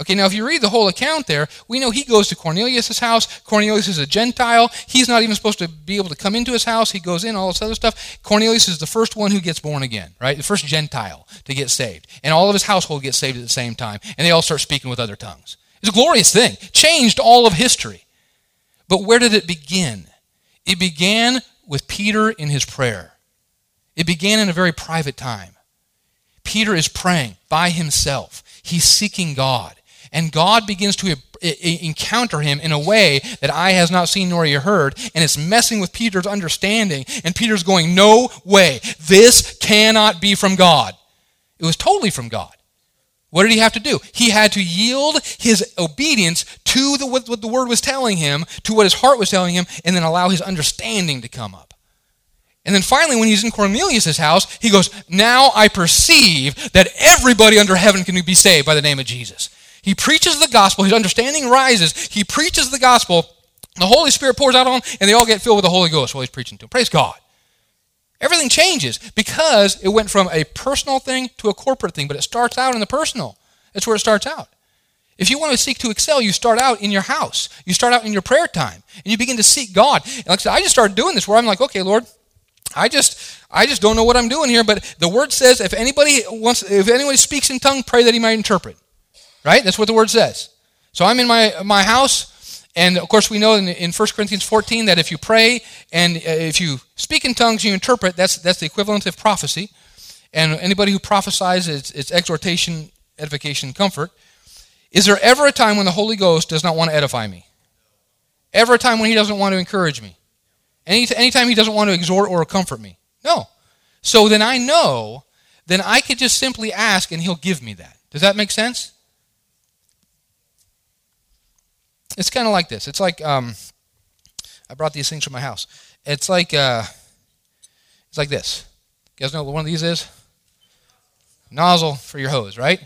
Okay, now if you read the whole account there, we know he goes to Cornelius' house. Cornelius is a Gentile. He's not even supposed to be able to come into his house. He goes in, all this other stuff. Cornelius is the first one who gets born again, right? The first Gentile to get saved. And all of his household gets saved at the same time. And they all start speaking with other tongues. It's a glorious thing. Changed all of history. But where did it begin? It began with Peter in his prayer. It began in a very private time. Peter is praying by himself. He's seeking God and God begins to encounter him in a way that eye has not seen nor ear heard, and it's messing with Peter's understanding, and Peter's going, No way, this cannot be from God. It was totally from God. What did he have to do? He had to yield his obedience to the, what, the word was telling him, to what his heart was telling him, and then allow his understanding to come up. And then finally, when he's in Cornelius' house, he goes, Now I perceive that everybody under heaven can be saved by the name of Jesus. He preaches the gospel. His understanding rises. He preaches the gospel. The Holy Spirit pours out on them, and they all get filled with the Holy Ghost while he's preaching to them. Praise God. Everything changes because it went from a personal thing to a corporate thing, but it starts out in the personal. That's where it starts out. If you want to seek to excel, you start out in your house. You start out in your prayer time, and you begin to seek God. And like I said, I just started doing this where I'm like, okay, Lord, I just I just don't know what I'm doing here, but the word says if anybody wants if anyone speaks in tongue, pray that he might interpret. Right? That's what the word says. So I'm in my, my house, and of course we know in, in 1 Corinthians 14 that if you pray and uh, if you speak in tongues, you interpret, that's, that's the equivalent of prophecy. And anybody who prophesies, it's, it's exhortation, edification, comfort. Is there ever a time when the Holy Ghost does not want to edify me? Ever a time when he doesn't want to encourage me? Any, anytime he doesn't want to exhort or comfort me? No. So then I know, then I could just simply ask and he'll give me that. Does that make sense? It's kind of like this. It's like um, I brought these things from my house. It's like uh, it's like this. You guys know what one of these is? Nozzle for your hose, right?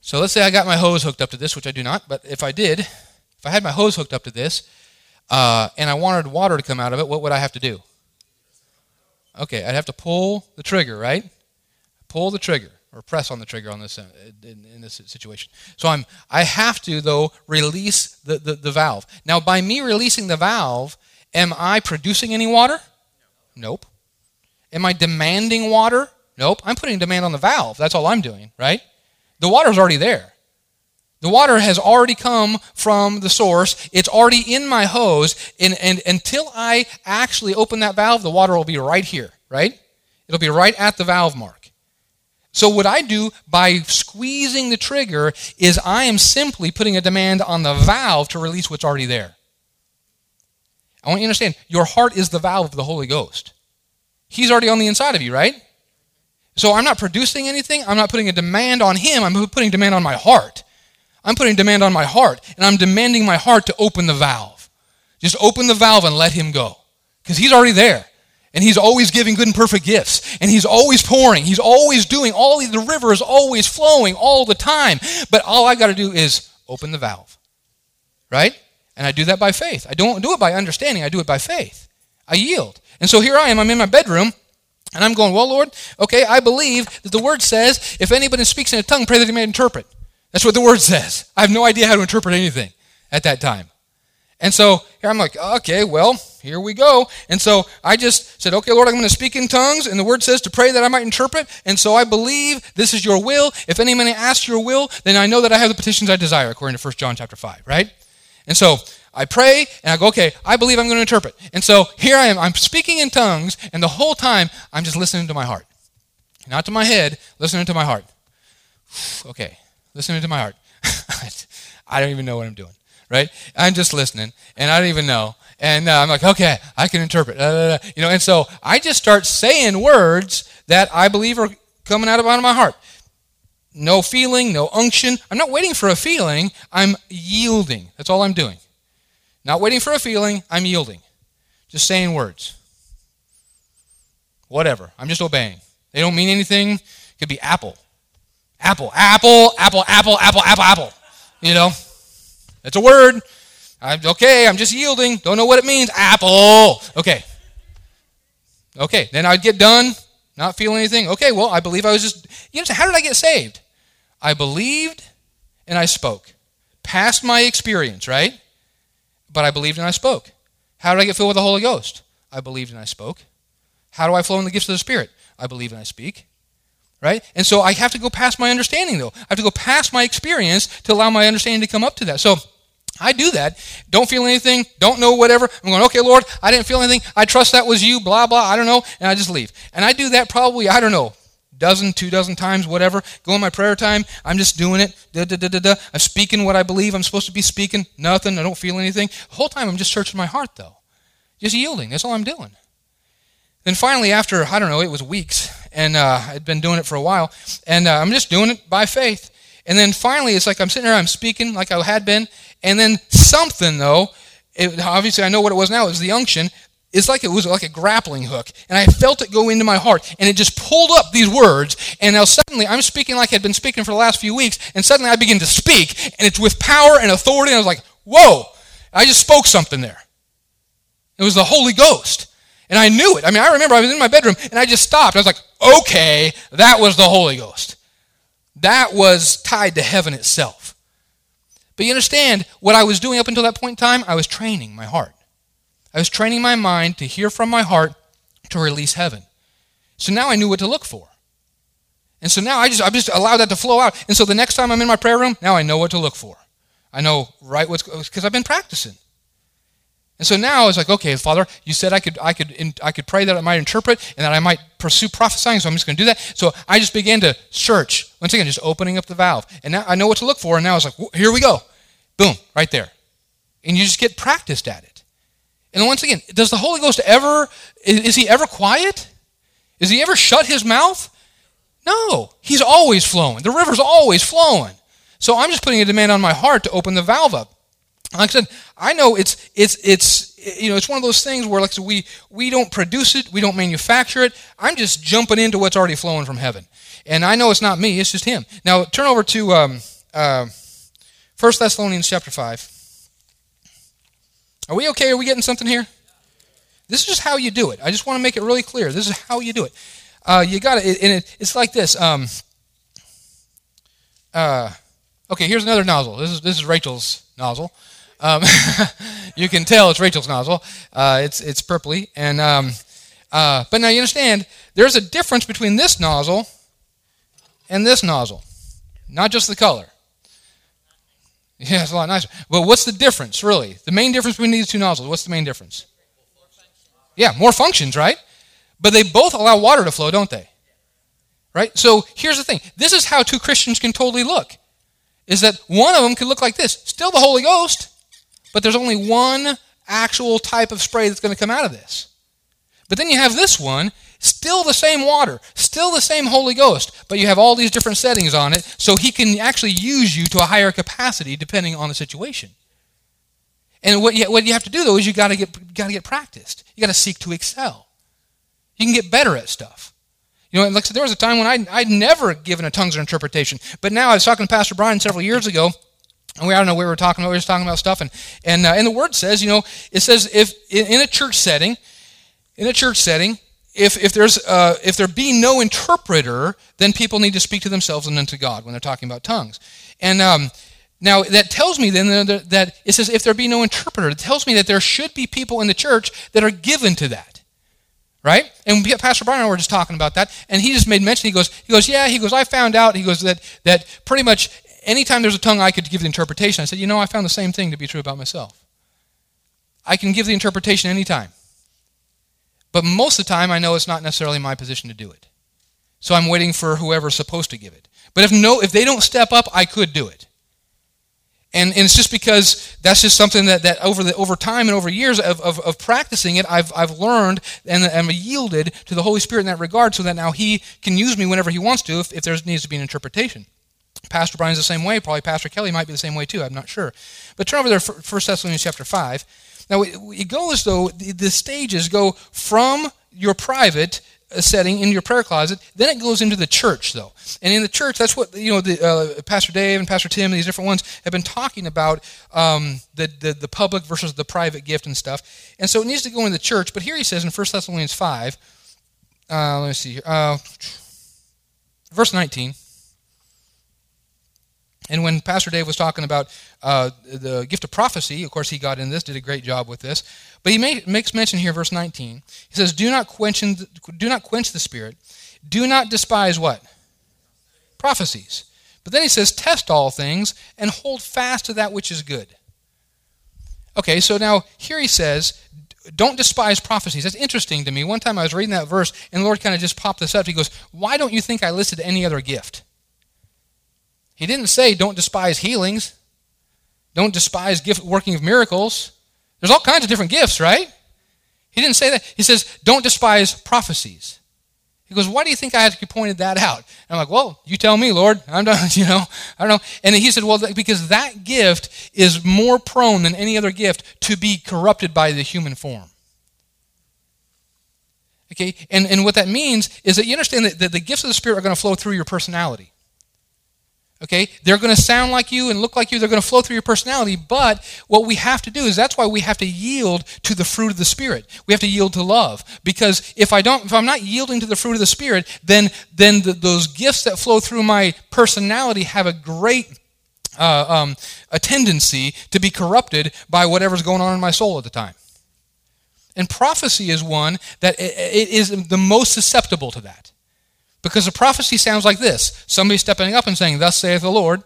So let's say I got my hose hooked up to this, which I do not, but if I did, if I had my hose hooked up to this, uh, and I wanted water to come out of it, what would I have to do? Okay, I'd have to pull the trigger, right? Pull the trigger or press on the trigger on this uh, in, in, this situation. So I'm I have to though release the, the, the valve. Now by me releasing the valve, am I producing any water? Nope. Am I demanding water? Nope. I'm putting demand on the valve. That's all I'm doing, right? The water's already there. The water has already come from the source. It's already in my hose. And, and until I actually open that valve, the water will be right here, right? It'll be right at the valve mark. So, what I do by squeezing the trigger is I am simply putting a demand on the valve to release what's already there. I want you to understand your heart is the valve of the Holy Ghost. He's already on the inside of you, right? So, I'm not producing anything. I'm not putting a demand on Him. I'm putting demand on my heart. I'm putting demand on my heart, and I'm demanding my heart to open the valve. Just open the valve and let Him go. Because He's already there. And he's always giving good and perfect gifts. And he's always pouring. He's always doing all the river is always flowing all the time. But all I got to do is open the valve. Right? And I do that by faith. I don't do it by understanding. I do it by faith. I yield. And so here I am. I'm in my bedroom. And I'm going, well, Lord, okay, I believe that the word says, if anybody speaks in a tongue, pray that he may interpret. That's what the word says. I have no idea how to interpret anything at that time. And so here I'm like, okay, well, here we go. And so I just said, okay, Lord, I'm going to speak in tongues. And the word says to pray that I might interpret. And so I believe this is your will. If any man asks your will, then I know that I have the petitions I desire, according to 1 John chapter 5, right? And so I pray and I go, okay, I believe I'm going to interpret. And so here I am. I'm speaking in tongues. And the whole time, I'm just listening to my heart. Not to my head, listening to my heart. [SIGHS] Okay, listening to my heart. [LAUGHS] I don't even know what I'm doing right? I'm just listening, and I don't even know. And uh, I'm like, okay, I can interpret, you know. And so I just start saying words that I believe are coming out of, out of my heart. No feeling, no unction. I'm not waiting for a feeling. I'm yielding. That's all I'm doing. Not waiting for a feeling. I'm yielding. Just saying words. Whatever. I'm just obeying. They don't mean anything. It could be apple. Apple, apple, apple, apple, apple, apple, apple. You know? That's a word. I'm, okay, I'm just yielding. Don't know what it means. Apple. Okay. Okay, then I'd get done, not feel anything. Okay, well, I believe I was just, you know, how did I get saved? I believed and I spoke. Past my experience, right? But I believed and I spoke. How did I get filled with the Holy Ghost? I believed and I spoke. How do I flow in the gifts of the Spirit? I believe and I speak right? And so I have to go past my understanding, though. I have to go past my experience to allow my understanding to come up to that. So I do that. Don't feel anything. Don't know whatever. I'm going, okay, Lord, I didn't feel anything. I trust that was you, blah, blah. I don't know. And I just leave. And I do that probably, I don't know, dozen, two dozen times, whatever. Go in my prayer time. I'm just doing it. Da, da, da, da, da. I'm speaking what I believe I'm supposed to be speaking. Nothing. I don't feel anything. The whole time I'm just searching my heart, though. Just yielding. That's all I'm doing. Then finally, after, I don't know, it was weeks, and uh, I'd been doing it for a while, and uh, I'm just doing it by faith. And then finally, it's like I'm sitting there, I'm speaking like I had been, and then something, though, it, obviously I know what it was now, it was the unction. It's like it was like a grappling hook. And I felt it go into my heart. And it just pulled up these words. And now suddenly I'm speaking like I'd been speaking for the last few weeks. And suddenly I begin to speak. And it's with power and authority. And I was like, whoa, I just spoke something there. It was the Holy Ghost. And I knew it. I mean, I remember I was in my bedroom and I just stopped. I was like, okay, that was the Holy Ghost. That was tied to heaven itself. But you understand, what I was doing up until that point in time, I was training my heart. I was training my mind to hear from my heart to release heaven. So now I knew what to look for. And so now I just I just allowed that to flow out. And so the next time I'm in my prayer room, now I know what to look for. I know right what's because I've been practicing. And so now it's like, okay, Father, you said I could, I could, I could pray that I might interpret and that I might pursue prophesying, so I'm just going to do that. So I just began to search. Once again, just opening up the valve. And now I know what to look for, and now it's like, here we go. Boom, right there. And you just get practiced at it. And once again, does the Holy Ghost ever, is he ever quiet? Is he ever shut his mouth? No, he's always flowing. The river's always flowing. So I'm just putting a demand on my heart to open the valve up. Like I said, I know it's it's it's you know it's one of those things where like so we we don't produce it, we don't manufacture it. I'm just jumping into what's already flowing from heaven, and I know it's not me; it's just Him. Now turn over to um, uh, 1 Thessalonians chapter five. Are we okay? Are we getting something here? This is just how you do it. I just want to make it really clear. This is how you do it. Uh, you got it, and it, it's like this. Um, uh, okay, here's another nozzle. This is this is Rachel's nozzle. Um, [LAUGHS] you can tell it's Rachel's nozzle. Uh, it's it's purpley, and um, uh, but now you understand there's a difference between this nozzle and this nozzle, not just the color. Yeah, it's a lot nicer. But what's the difference, really? The main difference between these two nozzles. What's the main difference? Yeah, more functions, right? But they both allow water to flow, don't they? Right? So here's the thing. This is how two Christians can totally look. Is that one of them could look like this. Still the Holy Ghost, but there's only one actual type of spray that's going to come out of this. But then you have this one, still the same water, still the same Holy Ghost, but you have all these different settings on it, so he can actually use you to a higher capacity depending on the situation. And what you, what you have to do though is you got to get got to get practiced. You got to seek to excel. You can get better at stuff. You know, like there was a time when I I'd never given a tongues or interpretation, but now I was talking to Pastor Brian several years ago, and we I don't know we were talking about we were just talking about stuff, and and uh, and the word says you know it says if in, in a church setting, in a church setting, if, if, there's, uh, if there be no interpreter, then people need to speak to themselves and then to God when they're talking about tongues. And um, now that tells me then that it says if there be no interpreter, it tells me that there should be people in the church that are given to that. Right? And Pastor Brian and I were just talking about that, and he just made mention. He goes, he goes, yeah. He goes, I found out. He goes that that pretty much anytime there's a tongue, I could give the interpretation. I said, you know, I found the same thing to be true about myself. I can give the interpretation anytime. But most of the time, I know it's not necessarily my position to do it. So I'm waiting for whoever's supposed to give it. But if no, if they don't step up, I could do it. And, and it's just because that's just something that, that over, the, over time and over years of, of, of practicing it, I've, I've learned and I'm yielded to the Holy Spirit in that regard so that now He can use me whenever He wants to if, if there needs to be an interpretation. Pastor Brian's the same way. Probably Pastor Kelly might be the same way too. I'm not sure. But turn over there, 1 Thessalonians chapter 5. Now, it goes, though, the stages go from your private uh, setting in your prayer closet then it goes into the church though and in the church that's what you know the uh, pastor dave and pastor tim and these different ones have been talking about um, the, the, the public versus the private gift and stuff and so it needs to go in the church but here he says in 1 thessalonians 5 uh, let me see here uh, verse 19 and when Pastor Dave was talking about uh, the gift of prophecy, of course, he got in this, did a great job with this. But he may, makes mention here, verse 19. He says, do not, quench in, do not quench the spirit. Do not despise what? Prophecies. But then he says, test all things and hold fast to that which is good. Okay, so now here he says, don't despise prophecies. That's interesting to me. One time I was reading that verse, and the Lord kind of just popped this up. He goes, Why don't you think I listed any other gift? He didn't say don't despise healings, don't despise gift working of miracles. There's all kinds of different gifts, right? He didn't say that. He says don't despise prophecies. He goes, why do you think I pointed that out? And I'm like, well, you tell me, Lord. I'm done, [LAUGHS] you know. I don't know. And he said, well, because that gift is more prone than any other gift to be corrupted by the human form. Okay, and, and what that means is that you understand that, that the gifts of the Spirit are going to flow through your personality. Okay? They're going to sound like you and look like you. They're going to flow through your personality. But what we have to do is that's why we have to yield to the fruit of the Spirit. We have to yield to love. Because if I don't, if I'm not yielding to the fruit of the Spirit, then then the, those gifts that flow through my personality have a great uh, um, a tendency to be corrupted by whatever's going on in my soul at the time. And prophecy is one that it is the most susceptible to that. Because the prophecy sounds like this somebody stepping up and saying, Thus saith the Lord.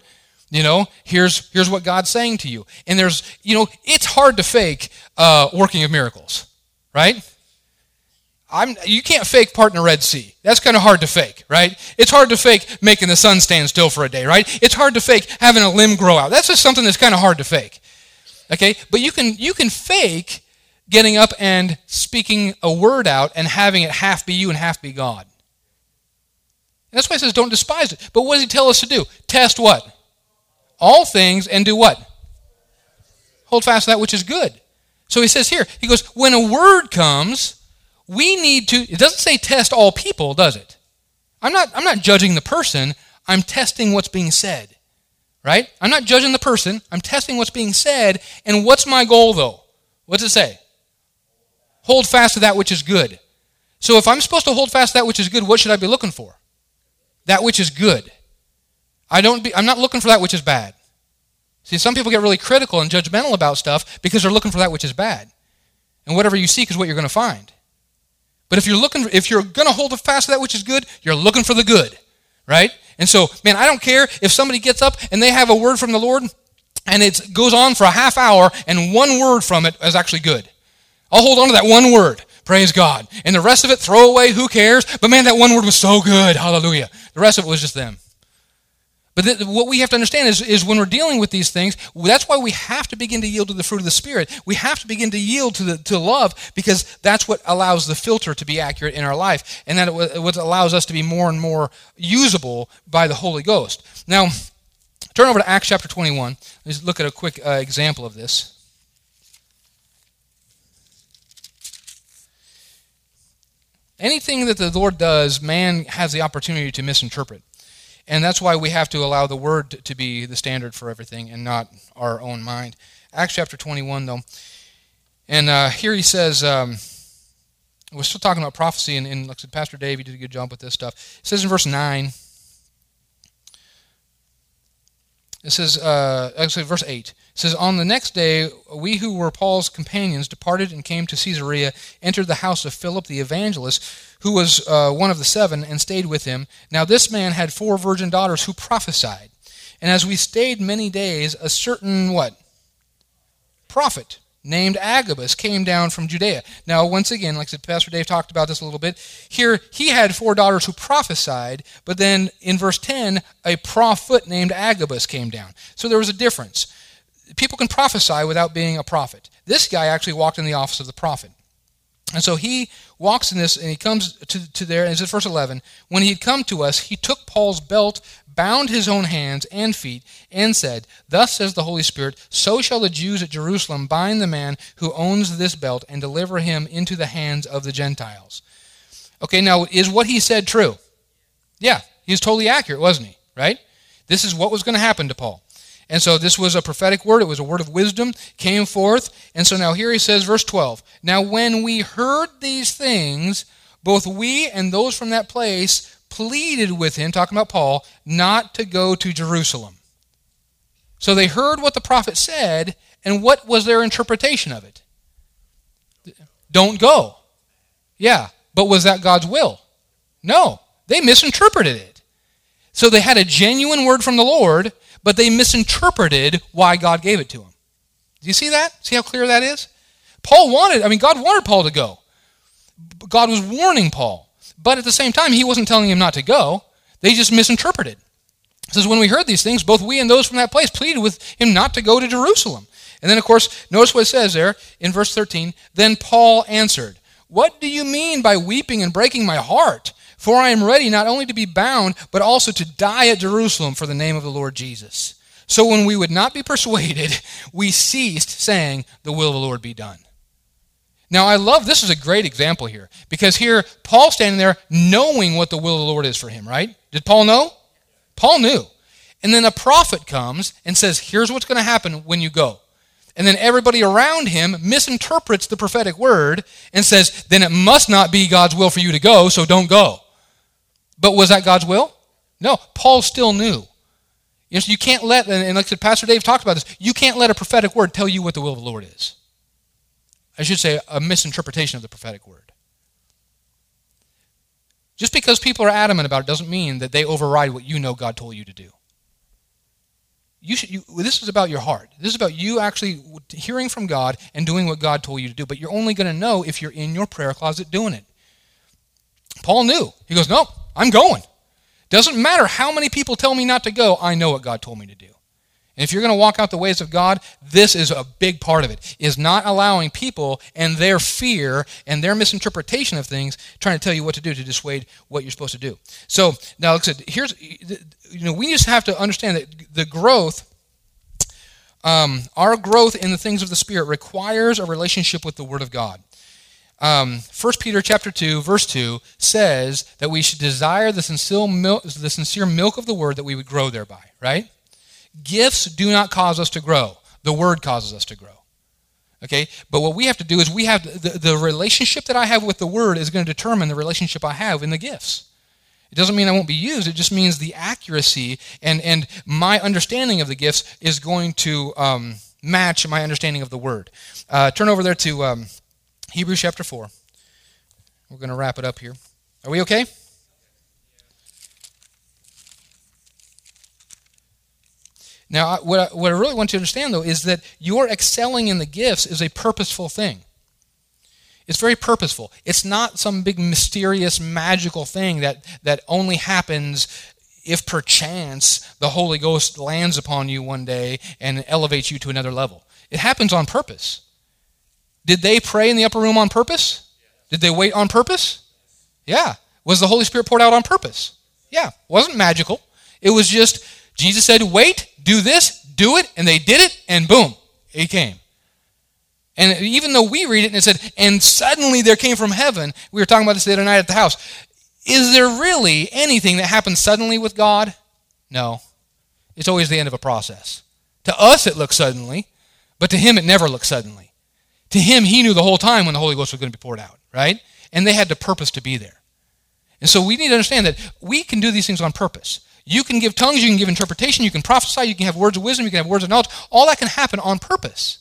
You know, here's, here's what God's saying to you. And there's, you know, it's hard to fake uh, working of miracles, right? I'm, you can't fake part in the Red Sea. That's kind of hard to fake, right? It's hard to fake making the sun stand still for a day, right? It's hard to fake having a limb grow out. That's just something that's kind of hard to fake. Okay? But you can you can fake getting up and speaking a word out and having it half be you and half be God. And that's why he says don't despise it. But what does he tell us to do? Test what? All things and do what? Hold fast to that which is good. So he says here, he goes, when a word comes, we need to, it doesn't say test all people, does it? I'm not, I'm not judging the person, I'm testing what's being said. Right? I'm not judging the person, I'm testing what's being said. And what's my goal though? What's it say? Hold fast to that which is good. So if I'm supposed to hold fast to that which is good, what should I be looking for? That which is good. I don't be, I'm not looking for that which is bad. See, some people get really critical and judgmental about stuff because they're looking for that which is bad. And whatever you seek is what you're going to find. But if you're looking, if you're going to hold fast to that which is good, you're looking for the good, right? And so, man, I don't care if somebody gets up and they have a word from the Lord and it goes on for a half hour and one word from it is actually good. I'll hold on to that one word Praise God. And the rest of it, throw away, who cares? But man, that one word was so good. Hallelujah. The rest of it was just them. But th- what we have to understand is, is when we're dealing with these things, that's why we have to begin to yield to the fruit of the Spirit. We have to begin to yield to, the, to love because that's what allows the filter to be accurate in our life. And that what allows us to be more and more usable by the Holy Ghost. Now, turn over to Acts chapter 21. Let's look at a quick uh, example of this. Anything that the Lord does, man has the opportunity to misinterpret. And that's why we have to allow the Word to be the standard for everything and not our own mind. Acts chapter 21, though. And uh, here he says, um, we're still talking about prophecy, and, and like I said, Pastor Dave, you did a good job with this stuff. It says in verse 9, it says, uh, actually, verse 8 says, On the next day, we who were Paul's companions departed and came to Caesarea, entered the house of Philip the evangelist, who was uh, one of the seven, and stayed with him. Now this man had four virgin daughters who prophesied. And as we stayed many days, a certain, what? Prophet named Agabus came down from Judea. Now, once again, like I said, Pastor Dave talked about this a little bit. Here, he had four daughters who prophesied, but then in verse 10, a prophet named Agabus came down. So there was a difference people can prophesy without being a prophet. This guy actually walked in the office of the prophet. And so he walks in this and he comes to, to there, and it's verse 11. When he had come to us, he took Paul's belt, bound his own hands and feet, and said, Thus says the Holy Spirit, so shall the Jews at Jerusalem bind the man who owns this belt and deliver him into the hands of the Gentiles. Okay, now, is what he said true? Yeah, he's totally accurate, wasn't he? Right? This is what was going to happen to Paul. And so this was a prophetic word. It was a word of wisdom, came forth. And so now here he says, verse 12 Now when we heard these things, both we and those from that place pleaded with him, talking about Paul, not to go to Jerusalem. So they heard what the prophet said, and what was their interpretation of it? Don't go. Yeah, but was that God's will? No, they misinterpreted it. So they had a genuine word from the Lord, but they misinterpreted why God gave it to him. Do you see that? See how clear that is? Paul wanted, I mean, God wanted Paul to go. God was warning Paul. But at the same time, he wasn't telling him not to go. They just misinterpreted. It says, When we heard these things, both we and those from that place pleaded with him not to go to Jerusalem. And then, of course, notice what it says there in verse 13. Then Paul answered, What do you mean by weeping and breaking my heart? For I am ready not only to be bound, but also to die at Jerusalem for the name of the Lord Jesus. So when we would not be persuaded, we ceased saying, The will of the Lord be done. Now, I love this is a great example here because here, Paul standing there knowing what the will of the Lord is for him, right? Did Paul know? Paul knew. And then a prophet comes and says, Here's what's going to happen when you go. And then everybody around him misinterprets the prophetic word and says, Then it must not be God's will for you to go, so don't go. But was that God's will? No. Paul still knew. You, can't let, and like I said, Pastor Dave talked about this, you can't let a prophetic word tell you what the will of the Lord is. I should say a misinterpretation of the prophetic word. Just because people are adamant about it doesn't mean that they override what you know God told you to do. You should, you, this is about your heart. This is about you actually hearing from God and doing what God told you to do. But you're only going to know if you're in your prayer closet doing it. Paul knew. He goes, No, I'm going. Doesn't matter how many people tell me not to go, I know what God told me to do. And if you're going to walk out the ways of God, this is a big part of it. Is not allowing people and their fear and their misinterpretation of things trying to tell you what to do to dissuade what you're supposed to do. So now, like I said, here's you know we just have to understand that the growth. Um, our growth in the things of the Spirit requires a relationship with the Word of God um, 1 Peter chapter 2, verse 2 says that we should desire the sincere, milk, the sincere milk of the word that we would grow thereby, right? Gifts do not cause us to grow. The word causes us to grow. Okay? But what we have to do is we have the, the relationship that I have with the word is going to determine the relationship I have in the gifts. It doesn't mean I won't be used. It just means the accuracy and, and my understanding of the gifts is going to um, match my understanding of the word. Uh, turn over there to um, Hebrews chapter 4. We're going to wrap it up here. Are we okay? Now, what I, what I really want you to understand, though, is that your excelling in the gifts is a purposeful thing. It's very purposeful. It's not some big mysterious magical thing that, that only happens if perchance the Holy Ghost lands upon you one day and elevates you to another level. It happens on purpose. Did they pray in the upper room on purpose? Did they wait on purpose? Yeah. Was the Holy Spirit poured out on purpose? Yeah. It wasn't magical. It was just Jesus said, wait, do this, do it, and they did it, and boom, he came. And even though we read it and it said, and suddenly there came from heaven, we were talking about this the other night at the house. Is there really anything that happens suddenly with God? No. It's always the end of a process. To us, it looks suddenly, but to him, it never looks suddenly. To him, he knew the whole time when the Holy Ghost was going to be poured out, right? And they had the purpose to be there. And so we need to understand that we can do these things on purpose. You can give tongues, you can give interpretation, you can prophesy, you can have words of wisdom, you can have words of knowledge. All that can happen on purpose.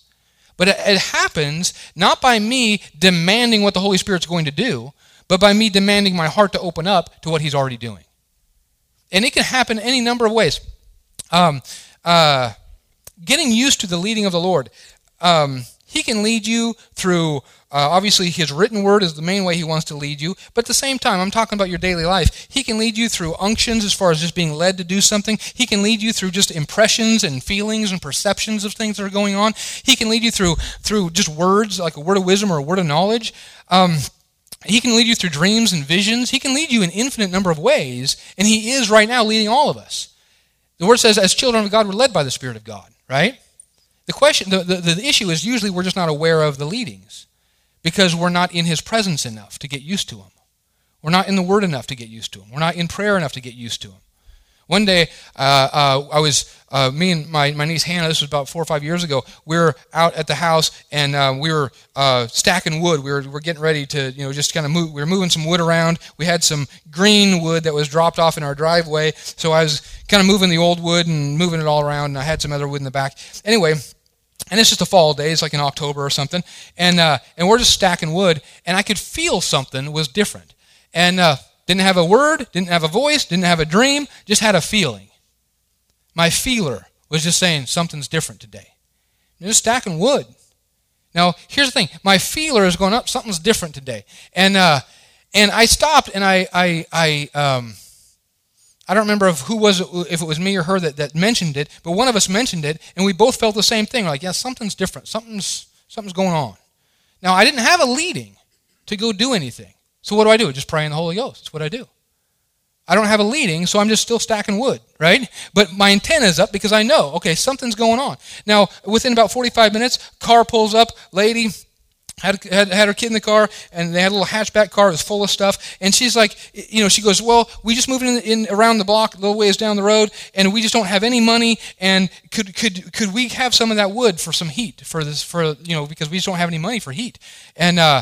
But it, happens not by me demanding what the Holy Spirit's going to do, but by me demanding my heart to open up to what He's already doing. And it can happen any number of ways. Um, uh, getting used to the leading of the Lord. Um, he can lead you through, uh, obviously, His written word is the main way He wants to lead you. But at the same time, I'm talking about your daily life. He can lead you through unctions as far as just being led to do something. He can lead you through just impressions and feelings and perceptions of things that are going on. He can lead you through, through just words, like a word of wisdom or a word of knowledge. Um, he can lead you through dreams and visions. He can lead you in infinite number of ways, and He is right now leading all of us. The Word says, as children of God, we're led by the Spirit of God, right? The question, the, the, the issue is usually we're just not aware of the leadings because we're not in his presence enough to get used to him. We're not in the word enough to get used to him. We're not in prayer enough to get used to him. One day, uh, uh, I was, uh, me and my, my niece Hannah, this was about four or five years ago, we were out at the house and uh, we were uh, stacking wood. We were, we were getting ready to, you know, just kind of move. We were moving some wood around. We had some green wood that was dropped off in our driveway. So I was kind of moving the old wood and moving it all around, and I had some other wood in the back. Anyway, and it's just a fall day it's like in october or something. And uh, and we're just stacking wood and i could feel something was different. And uh, didn't have a word didn't have a voice didn't have a dream just had a feeling. My feeler was just saying something's different today. And just stacking wood. Now here's the thing my feeler is going up something's different today. And uh, and i stopped and i i i um, I don't remember if who was it, if it was me or her that, that mentioned it, but one of us mentioned it, and we both felt the same thing. Like, yeah, something's different. Something's something's going on. Now, I didn't have a leading to go do anything. So what do I do? Just pray in the Holy Ghost. That's what I do. I don't have a leading, so I'm just still stacking wood, right? But my antenna is up because I know, okay, something's going on. Now, within about 45 minutes, car pulls up, lady, had, had, had her kid in the car, and they had a little hatchback car. It was full of stuff. And she's like, you know, she goes, well, we just moved in, in around the block, a little ways down the road, and we just don't have any money. And could could could we have some of that wood for some heat for this for you know because we just don't have any money for heat. And uh,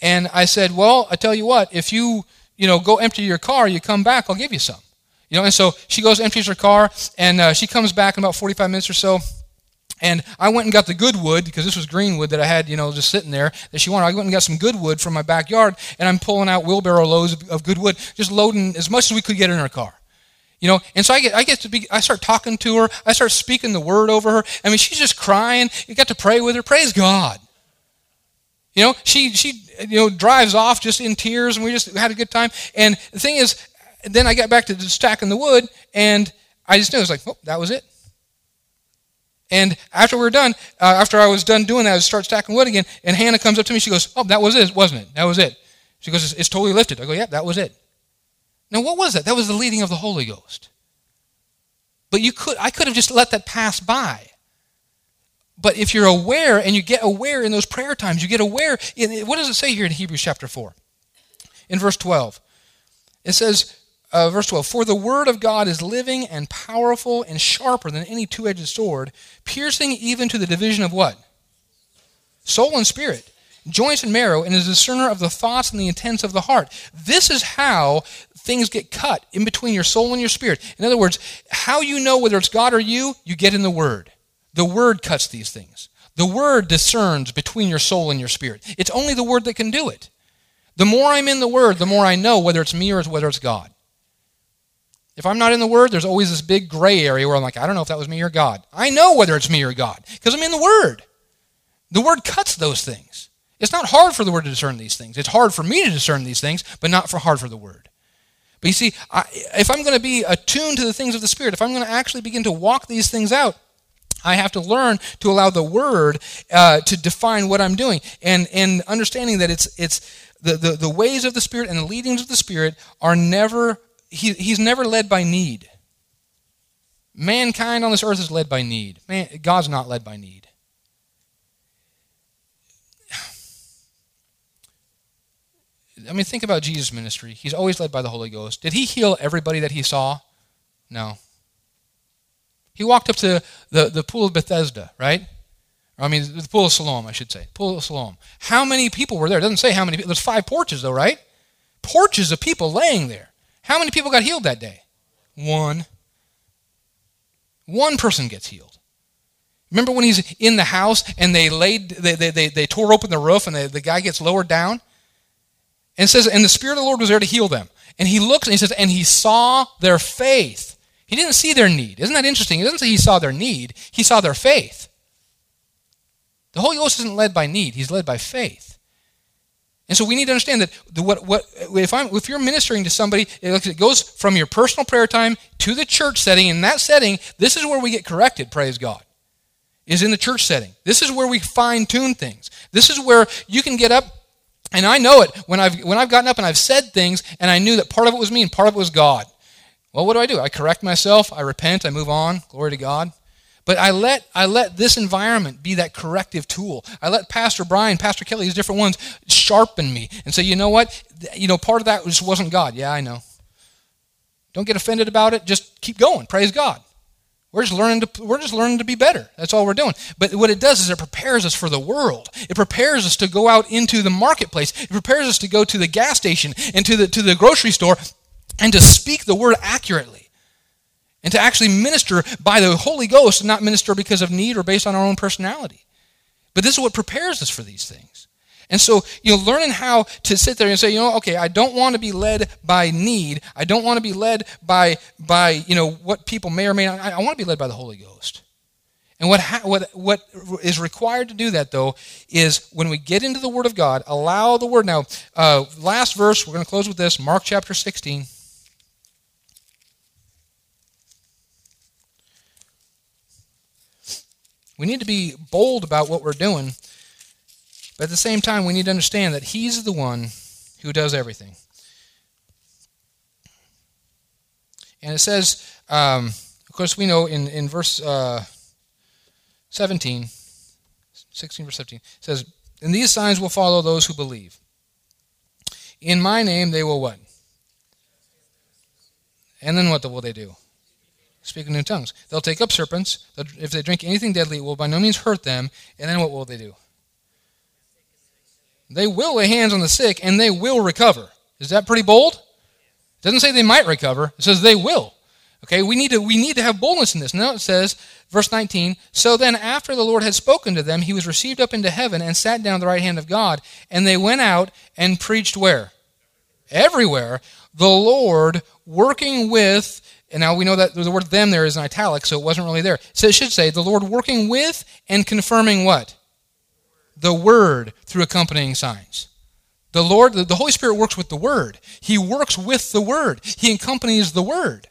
and I said, well, I tell you what, if you you know go empty your car, you come back, I'll give you some. You know, and so she goes empties her car, and uh, she comes back in about 45 minutes or so and I went and got the good wood because this was green wood that I had, you know, just sitting there that she wanted. I went and got some good wood from my backyard, and I'm pulling out wheelbarrow loads of, of good wood, just loading as much as we could get in our car. You know, and so I get, I get to be, I start talking to her. I start speaking the word over her. I mean, she's just crying. You got to pray with her. Praise God. You know, she, she, you know, drives off just in tears, and we just had a good time. And the thing is, then I got back to stacking the wood, and I just knew it was like, oh, that was it. And after we were done, uh, after I was done doing that, I start stacking wood again. And Hannah comes up to me. She goes, "Oh, that was it, wasn't it? That was it." She goes, "It's, it's totally lifted." I go, "Yeah, that was it." Now, what was that? That was the leading of the Holy Ghost. But you could, I could have just let that pass by. But if you're aware and you get aware in those prayer times, you get aware. In, what does it say here in Hebrews chapter four, in verse twelve? It says, uh, verse 12 For the word of God is living and powerful and sharper than any two edged sword, piercing even to the division of what? Soul and spirit, joints and marrow, and is a discerner of the thoughts and the intents of the heart. This is how things get cut in between your soul and your spirit. In other words, how you know whether it's God or you, you get in the Word. The Word cuts these things. The Word discerns between your soul and your spirit. It's only the Word that can do it. The more I'm in the Word, the more I know whether it's me or whether it's God. If I'm not in the Word, there's always this big gray area where I'm like, I don't know if that was me or God. I know whether it's me or God because I'm in the Word. The Word cuts those things. It's not hard for the Word to discern these things. It's hard for me to discern these things, but not for hard for the Word. But you see, I, if I'm going to be attuned to the things of the Spirit, if I'm going to actually begin to walk these things out, I have to learn to allow the Word uh, to define what I'm doing, and and understanding that it's it's the, the the ways of the Spirit and the leadings of the Spirit are never he, he's never led by need. Mankind on this earth is led by need. Man, God's not led by need. [SIGHS] I mean, think about Jesus' ministry. He's always led by the Holy Ghost. Did he heal everybody that he saw? No. He walked up to the, the pool of Bethesda, right? I mean, the pool of Siloam, I should say. Pool of Siloam. How many people were there? It doesn't say how many people. There's five porches, though, right? Porches of people laying there. How many people got healed that day? One. One person gets healed. Remember when he's in the house and they laid, they, they, they, they tore open the roof and the, the guy gets lowered down? And says, and the Spirit of the Lord was there to heal them. And he looks and he says, and he saw their faith. He didn't see their need. Isn't that interesting? He doesn't say he saw their need, he saw their faith. The Holy Ghost isn't led by need, he's led by faith. And so we need to understand that the, what, what, if, I'm, if you're ministering to somebody, it goes from your personal prayer time to the church setting. In that setting, this is where we get corrected, praise God, is in the church setting. This is where we fine tune things. This is where you can get up and I know it when I've, when I've gotten up and I've said things and I knew that part of it was me and part of it was God. Well, what do I do? I correct myself, I repent, I move on. Glory to God. But I let, I let this environment be that corrective tool. I let Pastor Brian, Pastor Kelly, these different ones sharpen me and say, you know what? You know, part of that just wasn't God. Yeah, I know. Don't get offended about it. Just keep going. Praise God. We're just learning to we're just learning to be better. That's all we're doing. But what it does is it prepares us for the world. It prepares us to go out into the marketplace. It prepares us to go to the gas station and to the to the grocery store and to speak the word accurately. And to actually minister by the Holy Ghost and not minister because of need or based on our own personality. But this is what prepares us for these things. And so, you know, learning how to sit there and say, you know, okay, I don't want to be led by need. I don't want to be led by, by you know, what people may or may not. I, I want to be led by the Holy Ghost. And what, ha- what, what is required to do that, though, is when we get into the Word of God, allow the Word. Now, uh, last verse, we're going to close with this Mark chapter 16. We need to be bold about what we're doing but at the same time, we need to understand that He's the one who does everything. And it says, um, of course, we know in, in verse uh, 17, 16 verse 17, it says, And these signs will follow those who believe. In my name they will what? And then what will they do? Speak in tongues. They'll take up serpents. If they drink anything deadly, it will by no means hurt them. And then what will they do? They will lay hands on the sick and they will recover. Is that pretty bold? It doesn't say they might recover. It says they will. Okay, we need to we need to have boldness in this. Now it says, verse 19, so then after the Lord had spoken to them, he was received up into heaven and sat down at the right hand of God, and they went out and preached where? Everywhere. The Lord working with and now we know that the word them there is in italic, so it wasn't really there. So it should say the Lord working with and confirming what? the Word through accompanying signs. The Lord, the Holy Spirit works with the Word. He works with the Word. He accompanies the Word.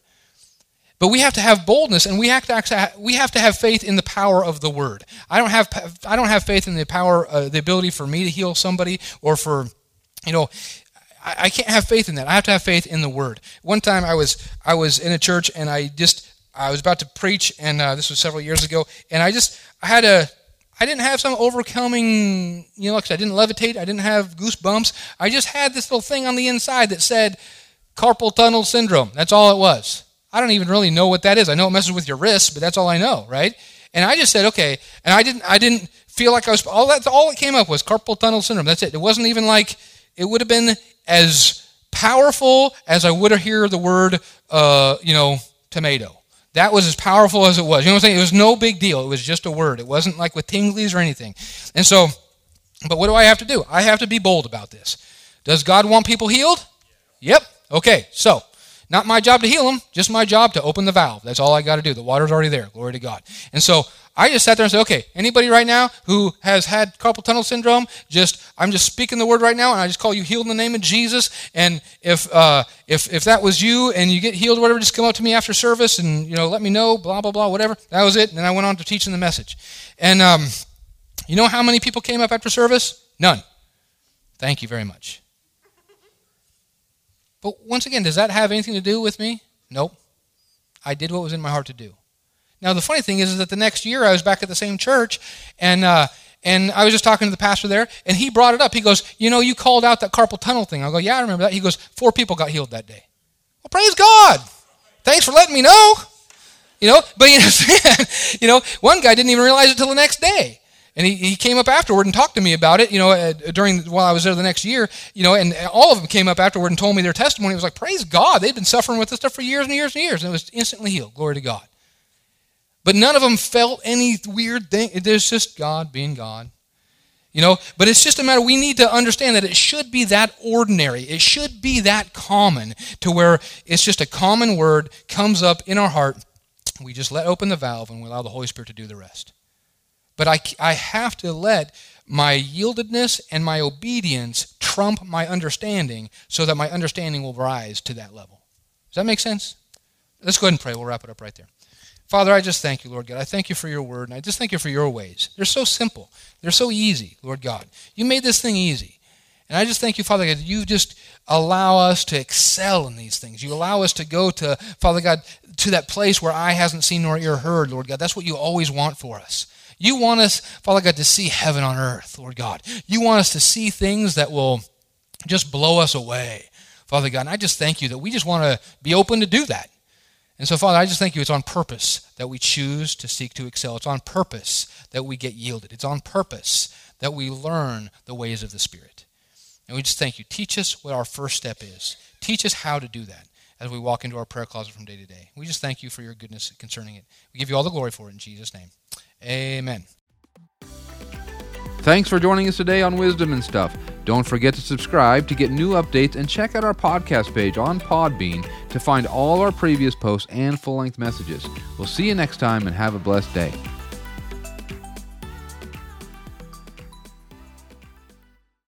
But we have to have boldness, and we have to we have to have faith in the power of the Word. I don't have I don't have faith in the power, uh, the ability for me to heal somebody, or for, you know, I, I can't have faith in that. I have to have faith in the Word. One time I was I was in a church, and I just I was about to preach, and uh, this was several years ago, and I just I had a I didn't have some overcoming, you know, like I didn't levitate, I didn't have goosebumps. I just had this little thing on the inside that said carpal tunnel syndrome. That's all it was. I don't even really know what that is. I know it messes with your wrists, but that's all I know, right? And I just said, okay. And I didn't I didn't feel like I was all that all it came up was carpal tunnel syndrome. That's it. It wasn't even like it would have been as powerful as I would hear the word uh, you know, tomato. That was as powerful as it was. You know what I'm saying? It was no big deal. It was just a word. It wasn't like with tinglies or anything. And so, but what do I have to do? I have to be bold about this. Does God want people healed? Yep. Okay. So, Not my job to heal them, just my job to open the valve. That's all I got to do. The water's already there. Glory to God. And so I just sat there and said, okay, anybody right now who has had carpal tunnel syndrome, just I'm just speaking the word right now, and I just call you healed in the name of Jesus. And if uh, if if that was you and you get healed, or whatever, just come up to me after service and you know let me know, blah blah blah, whatever. That was it. And then I went on to teaching the message. And um, you know how many people came up after service? None. Thank you very much. But once again, does that have anything to do with me? Nope. I did what was in my heart to do. Now, the funny thing is, is that the next year I was back at the same church, and uh, and I was just talking to the pastor there, and he brought it up. He goes, "You know, you called out that carpal tunnel thing." I go, "Yeah, I remember that." He goes, four people got healed that day." Well, praise God! Thanks for letting me know. You know, but you [LAUGHS] know, you know, one guy didn't even realize it till the next day. And he, he came up afterward and talked to me about it, you know, uh, during while I was there the next year, you know, and all of them came up afterward and told me their testimony. It was like, praise God, they've been suffering with this stuff for years and years and years, and it was instantly healed. Glory to God. But none of them felt any weird thing. There's just God being God. You know, but it's just a matter, we need to understand that it should be that ordinary. It should be that common to where it's just a common word comes up in our heart. We just let open the valve and we allow the Holy Spirit to do the rest. But I, I have to let my yieldedness and my obedience trump my understanding so that my understanding will rise to that level. Does that make sense? Let's go ahead and pray. We'll wrap it up right there. Father, I just thank you, Lord God. I thank you for your word, and I just thank you for your ways. They're so simple. They're so easy, Lord God. You made this thing easy. And I just thank you, Father God, you just allow us to excel in these things. You allow us to go to, Father God, to that place where eye hasn't seen nor ear heard, Lord God. That's what you always want for us. You want us, Father God, to see heaven on earth, Lord God. You want us to see things that will just blow us away, Father God. And I just thank you that we just want to be open to do that. And so, Father, I just thank you it's on purpose that we choose to seek to excel. It's on purpose that we get yielded. It's on purpose that we learn the ways of the Spirit. And we just thank you. Teach us what our first step is. Teach us how to do that as we walk into our prayer closet from day to day. We just thank you for your goodness concerning it. We give you all the glory for it in Jesus' name. Amen. Thanks for joining us today on Wisdom and Stuff. Don't forget to subscribe to get new updates and check out our podcast page on Podbean to find all our previous posts and full length messages. We'll see you next time and have a blessed day.